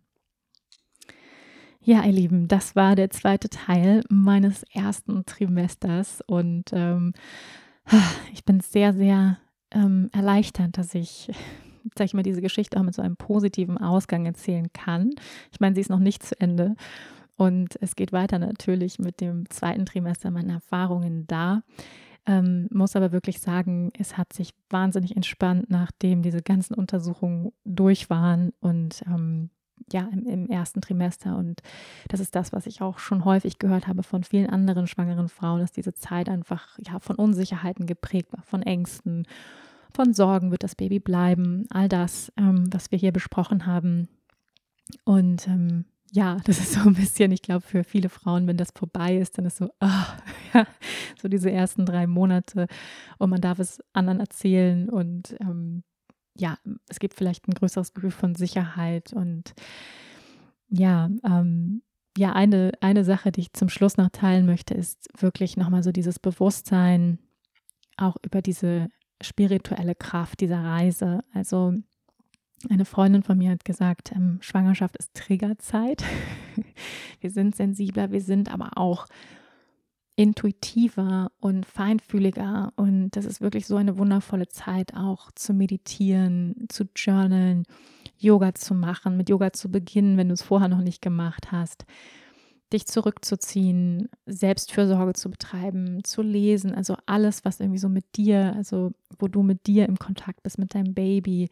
Ja, ihr Lieben, das war der zweite Teil meines ersten Trimesters und ähm, ich bin sehr, sehr ähm, erleichtert, dass ich, sag ich mal, diese Geschichte auch mit so einem positiven Ausgang erzählen kann. Ich meine, sie ist noch nicht zu Ende und es geht weiter natürlich mit dem zweiten Trimester meiner Erfahrungen da. Ähm, muss aber wirklich sagen, es hat sich wahnsinnig entspannt, nachdem diese ganzen Untersuchungen durch waren und ähm, ja, im, im, ersten Trimester. Und das ist das, was ich auch schon häufig gehört habe von vielen anderen schwangeren Frauen, dass diese Zeit einfach ja von Unsicherheiten geprägt war, von Ängsten, von Sorgen, wird das Baby bleiben, all das, ähm, was wir hier besprochen haben. Und ähm, ja, das ist so ein bisschen, ich glaube, für viele Frauen, wenn das vorbei ist, dann ist so, oh, ja, so diese ersten drei Monate und man darf es anderen erzählen und ähm, ja, es gibt vielleicht ein größeres Gefühl von Sicherheit und ja, ähm, ja, eine, eine Sache, die ich zum Schluss noch teilen möchte, ist wirklich nochmal so dieses Bewusstsein auch über diese spirituelle Kraft dieser Reise. Also eine Freundin von mir hat gesagt, ähm, Schwangerschaft ist Triggerzeit. wir sind sensibler, wir sind aber auch intuitiver und feinfühliger. Und das ist wirklich so eine wundervolle Zeit, auch zu meditieren, zu journalen, Yoga zu machen, mit Yoga zu beginnen, wenn du es vorher noch nicht gemacht hast. Dich zurückzuziehen, Selbstfürsorge zu betreiben, zu lesen, also alles, was irgendwie so mit dir, also wo du mit dir im Kontakt bist, mit deinem Baby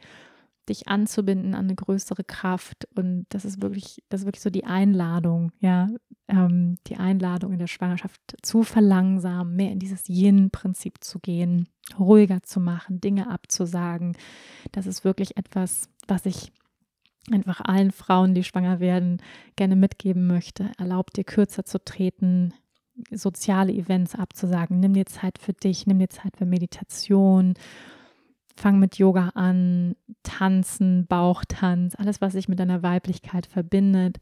dich anzubinden an eine größere Kraft. Und das ist wirklich, das ist wirklich so die Einladung, ja, ähm, die Einladung in der Schwangerschaft zu verlangsamen, mehr in dieses Yin-Prinzip zu gehen, ruhiger zu machen, Dinge abzusagen. Das ist wirklich etwas, was ich einfach allen Frauen, die schwanger werden, gerne mitgeben möchte. Erlaubt dir kürzer zu treten, soziale Events abzusagen. Nimm dir Zeit für dich, nimm dir Zeit für Meditation fang mit Yoga an, tanzen, Bauchtanz, alles, was sich mit deiner Weiblichkeit verbindet.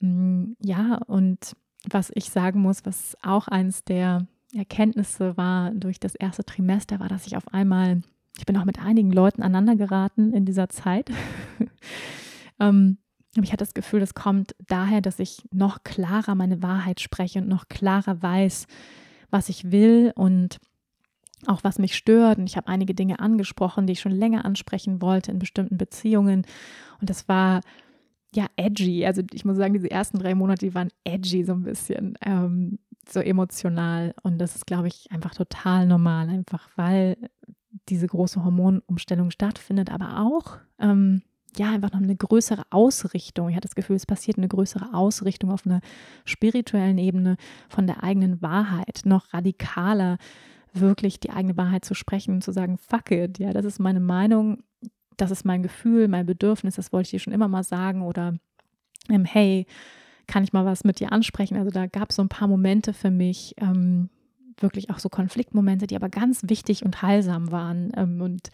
Mm, ja, und was ich sagen muss, was auch eines der Erkenntnisse war durch das erste Trimester, war, dass ich auf einmal, ich bin auch mit einigen Leuten aneinander geraten in dieser Zeit. ähm, ich hatte das Gefühl, das kommt daher, dass ich noch klarer meine Wahrheit spreche und noch klarer weiß, was ich will und auch was mich stört. Und ich habe einige Dinge angesprochen, die ich schon länger ansprechen wollte in bestimmten Beziehungen. Und das war ja, edgy. Also ich muss sagen, diese ersten drei Monate, die waren edgy so ein bisschen, ähm, so emotional. Und das ist, glaube ich, einfach total normal, einfach weil diese große Hormonumstellung stattfindet, aber auch, ähm, ja, einfach noch eine größere Ausrichtung. Ich hatte das Gefühl, es passiert eine größere Ausrichtung auf einer spirituellen Ebene von der eigenen Wahrheit, noch radikaler wirklich die eigene Wahrheit zu sprechen und zu sagen, fuck it, ja, das ist meine Meinung, das ist mein Gefühl, mein Bedürfnis, das wollte ich dir schon immer mal sagen oder ähm, hey, kann ich mal was mit dir ansprechen? Also da gab es so ein paar Momente für mich, ähm, wirklich auch so Konfliktmomente, die aber ganz wichtig und heilsam waren. Ähm, und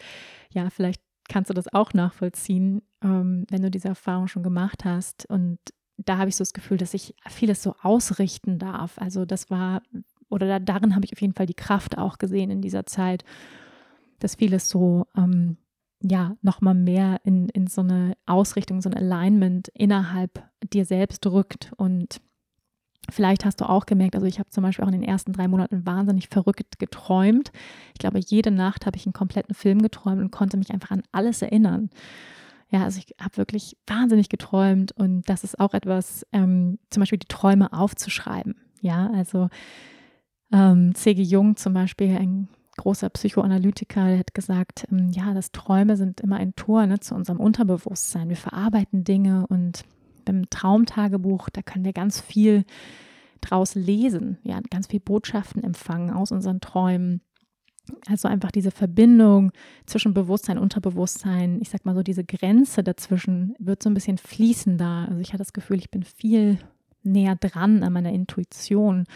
ja, vielleicht kannst du das auch nachvollziehen, ähm, wenn du diese Erfahrung schon gemacht hast. Und da habe ich so das Gefühl, dass ich vieles so ausrichten darf. Also das war, oder da, darin habe ich auf jeden Fall die Kraft auch gesehen in dieser Zeit, dass vieles so ähm, ja, nochmal mehr in, in so eine Ausrichtung, so ein Alignment innerhalb dir selbst rückt. Und vielleicht hast du auch gemerkt, also ich habe zum Beispiel auch in den ersten drei Monaten wahnsinnig verrückt geträumt. Ich glaube, jede Nacht habe ich einen kompletten Film geträumt und konnte mich einfach an alles erinnern. Ja, also ich habe wirklich wahnsinnig geträumt und das ist auch etwas, ähm, zum Beispiel die Träume aufzuschreiben. Ja, also ähm, C.G. Jung zum Beispiel, ein großer Psychoanalytiker, der hat gesagt, ähm, ja, das Träume sind immer ein Tor ne, zu unserem Unterbewusstsein. Wir verarbeiten Dinge und beim Traumtagebuch, da können wir ganz viel draus lesen, ja, ganz viel Botschaften empfangen aus unseren Träumen. Also einfach diese Verbindung zwischen Bewusstsein und Unterbewusstsein, ich sag mal so, diese Grenze dazwischen wird so ein bisschen fließender. Also ich hatte das Gefühl, ich bin viel näher dran an meiner Intuition,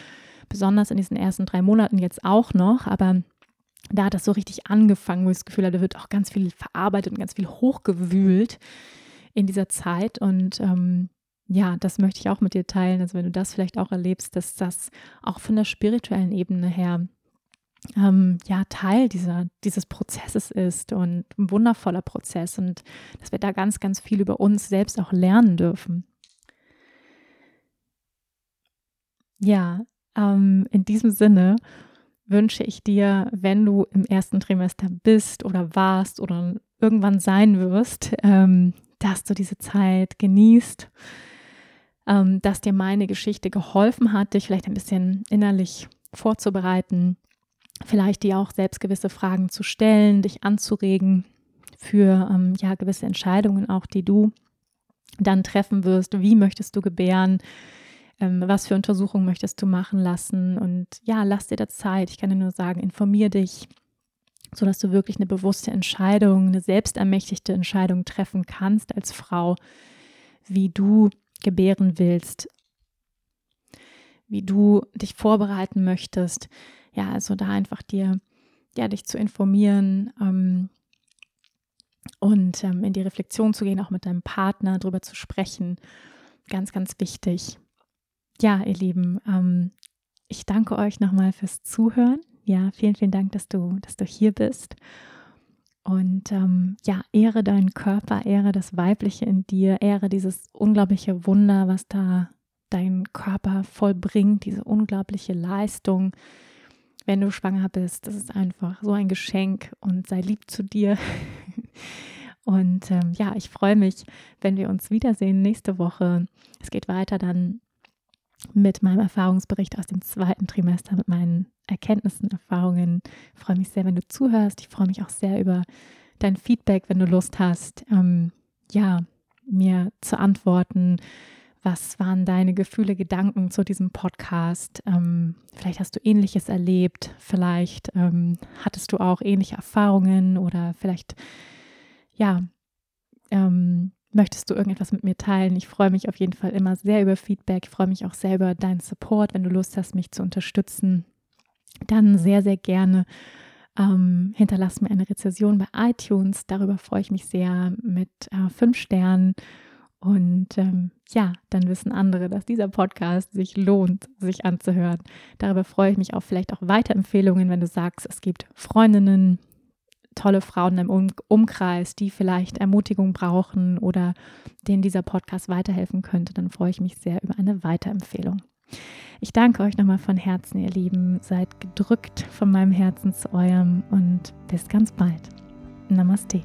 besonders in diesen ersten drei Monaten jetzt auch noch, aber da hat das so richtig angefangen, wo ich das Gefühl hatte, wird auch ganz viel verarbeitet und ganz viel hochgewühlt in dieser Zeit. Und ähm, ja, das möchte ich auch mit dir teilen. Also wenn du das vielleicht auch erlebst, dass das auch von der spirituellen Ebene her ähm, ja Teil dieser, dieses Prozesses ist und ein wundervoller Prozess und dass wir da ganz, ganz viel über uns selbst auch lernen dürfen. Ja, ähm, in diesem Sinne wünsche ich dir, wenn du im ersten Trimester bist oder warst oder irgendwann sein wirst, ähm, dass du diese Zeit genießt, ähm, dass dir meine Geschichte geholfen hat, dich vielleicht ein bisschen innerlich vorzubereiten, vielleicht dir auch selbst gewisse Fragen zu stellen, dich anzuregen für ähm, ja gewisse Entscheidungen auch, die du dann treffen wirst. Wie möchtest du gebären? Ähm, was für Untersuchungen möchtest du machen lassen und ja, lass dir da Zeit. Ich kann dir nur sagen, informier dich, sodass du wirklich eine bewusste Entscheidung, eine selbstermächtigte Entscheidung treffen kannst als Frau, wie du gebären willst, wie du dich vorbereiten möchtest. Ja, also da einfach dir, ja, dich zu informieren ähm, und ähm, in die Reflexion zu gehen, auch mit deinem Partner darüber zu sprechen. Ganz, ganz wichtig ja, ihr Lieben, ähm, ich danke euch nochmal fürs Zuhören. Ja, vielen, vielen Dank, dass du, dass du hier bist. Und ähm, ja, ehre deinen Körper, ehre das Weibliche in dir, ehre dieses unglaubliche Wunder, was da dein Körper vollbringt, diese unglaubliche Leistung. Wenn du schwanger bist, das ist einfach so ein Geschenk und sei lieb zu dir. Und ähm, ja, ich freue mich, wenn wir uns wiedersehen nächste Woche. Es geht weiter dann mit meinem Erfahrungsbericht aus dem zweiten Trimester, mit meinen Erkenntnissen, Erfahrungen. Ich freue mich sehr, wenn du zuhörst. Ich freue mich auch sehr über dein Feedback, wenn du Lust hast, ähm, ja, mir zu antworten. Was waren deine Gefühle, Gedanken zu diesem Podcast? Ähm, vielleicht hast du ähnliches erlebt, vielleicht ähm, hattest du auch ähnliche Erfahrungen oder vielleicht, ja, ähm, Möchtest du irgendetwas mit mir teilen? Ich freue mich auf jeden Fall immer sehr über Feedback. Ich freue mich auch sehr über deinen Support. Wenn du Lust hast, mich zu unterstützen, dann sehr, sehr gerne. Ähm, hinterlass mir eine Rezession bei iTunes. Darüber freue ich mich sehr mit äh, fünf Sternen. Und ähm, ja, dann wissen andere, dass dieser Podcast sich lohnt, sich anzuhören. Darüber freue ich mich auch vielleicht auch Weiterempfehlungen, wenn du sagst, es gibt Freundinnen, tolle Frauen im um Umkreis, die vielleicht Ermutigung brauchen oder denen dieser Podcast weiterhelfen könnte, dann freue ich mich sehr über eine Weiterempfehlung. Ich danke euch nochmal von Herzen, ihr Lieben. Seid gedrückt von meinem Herzen zu eurem und bis ganz bald. Namaste.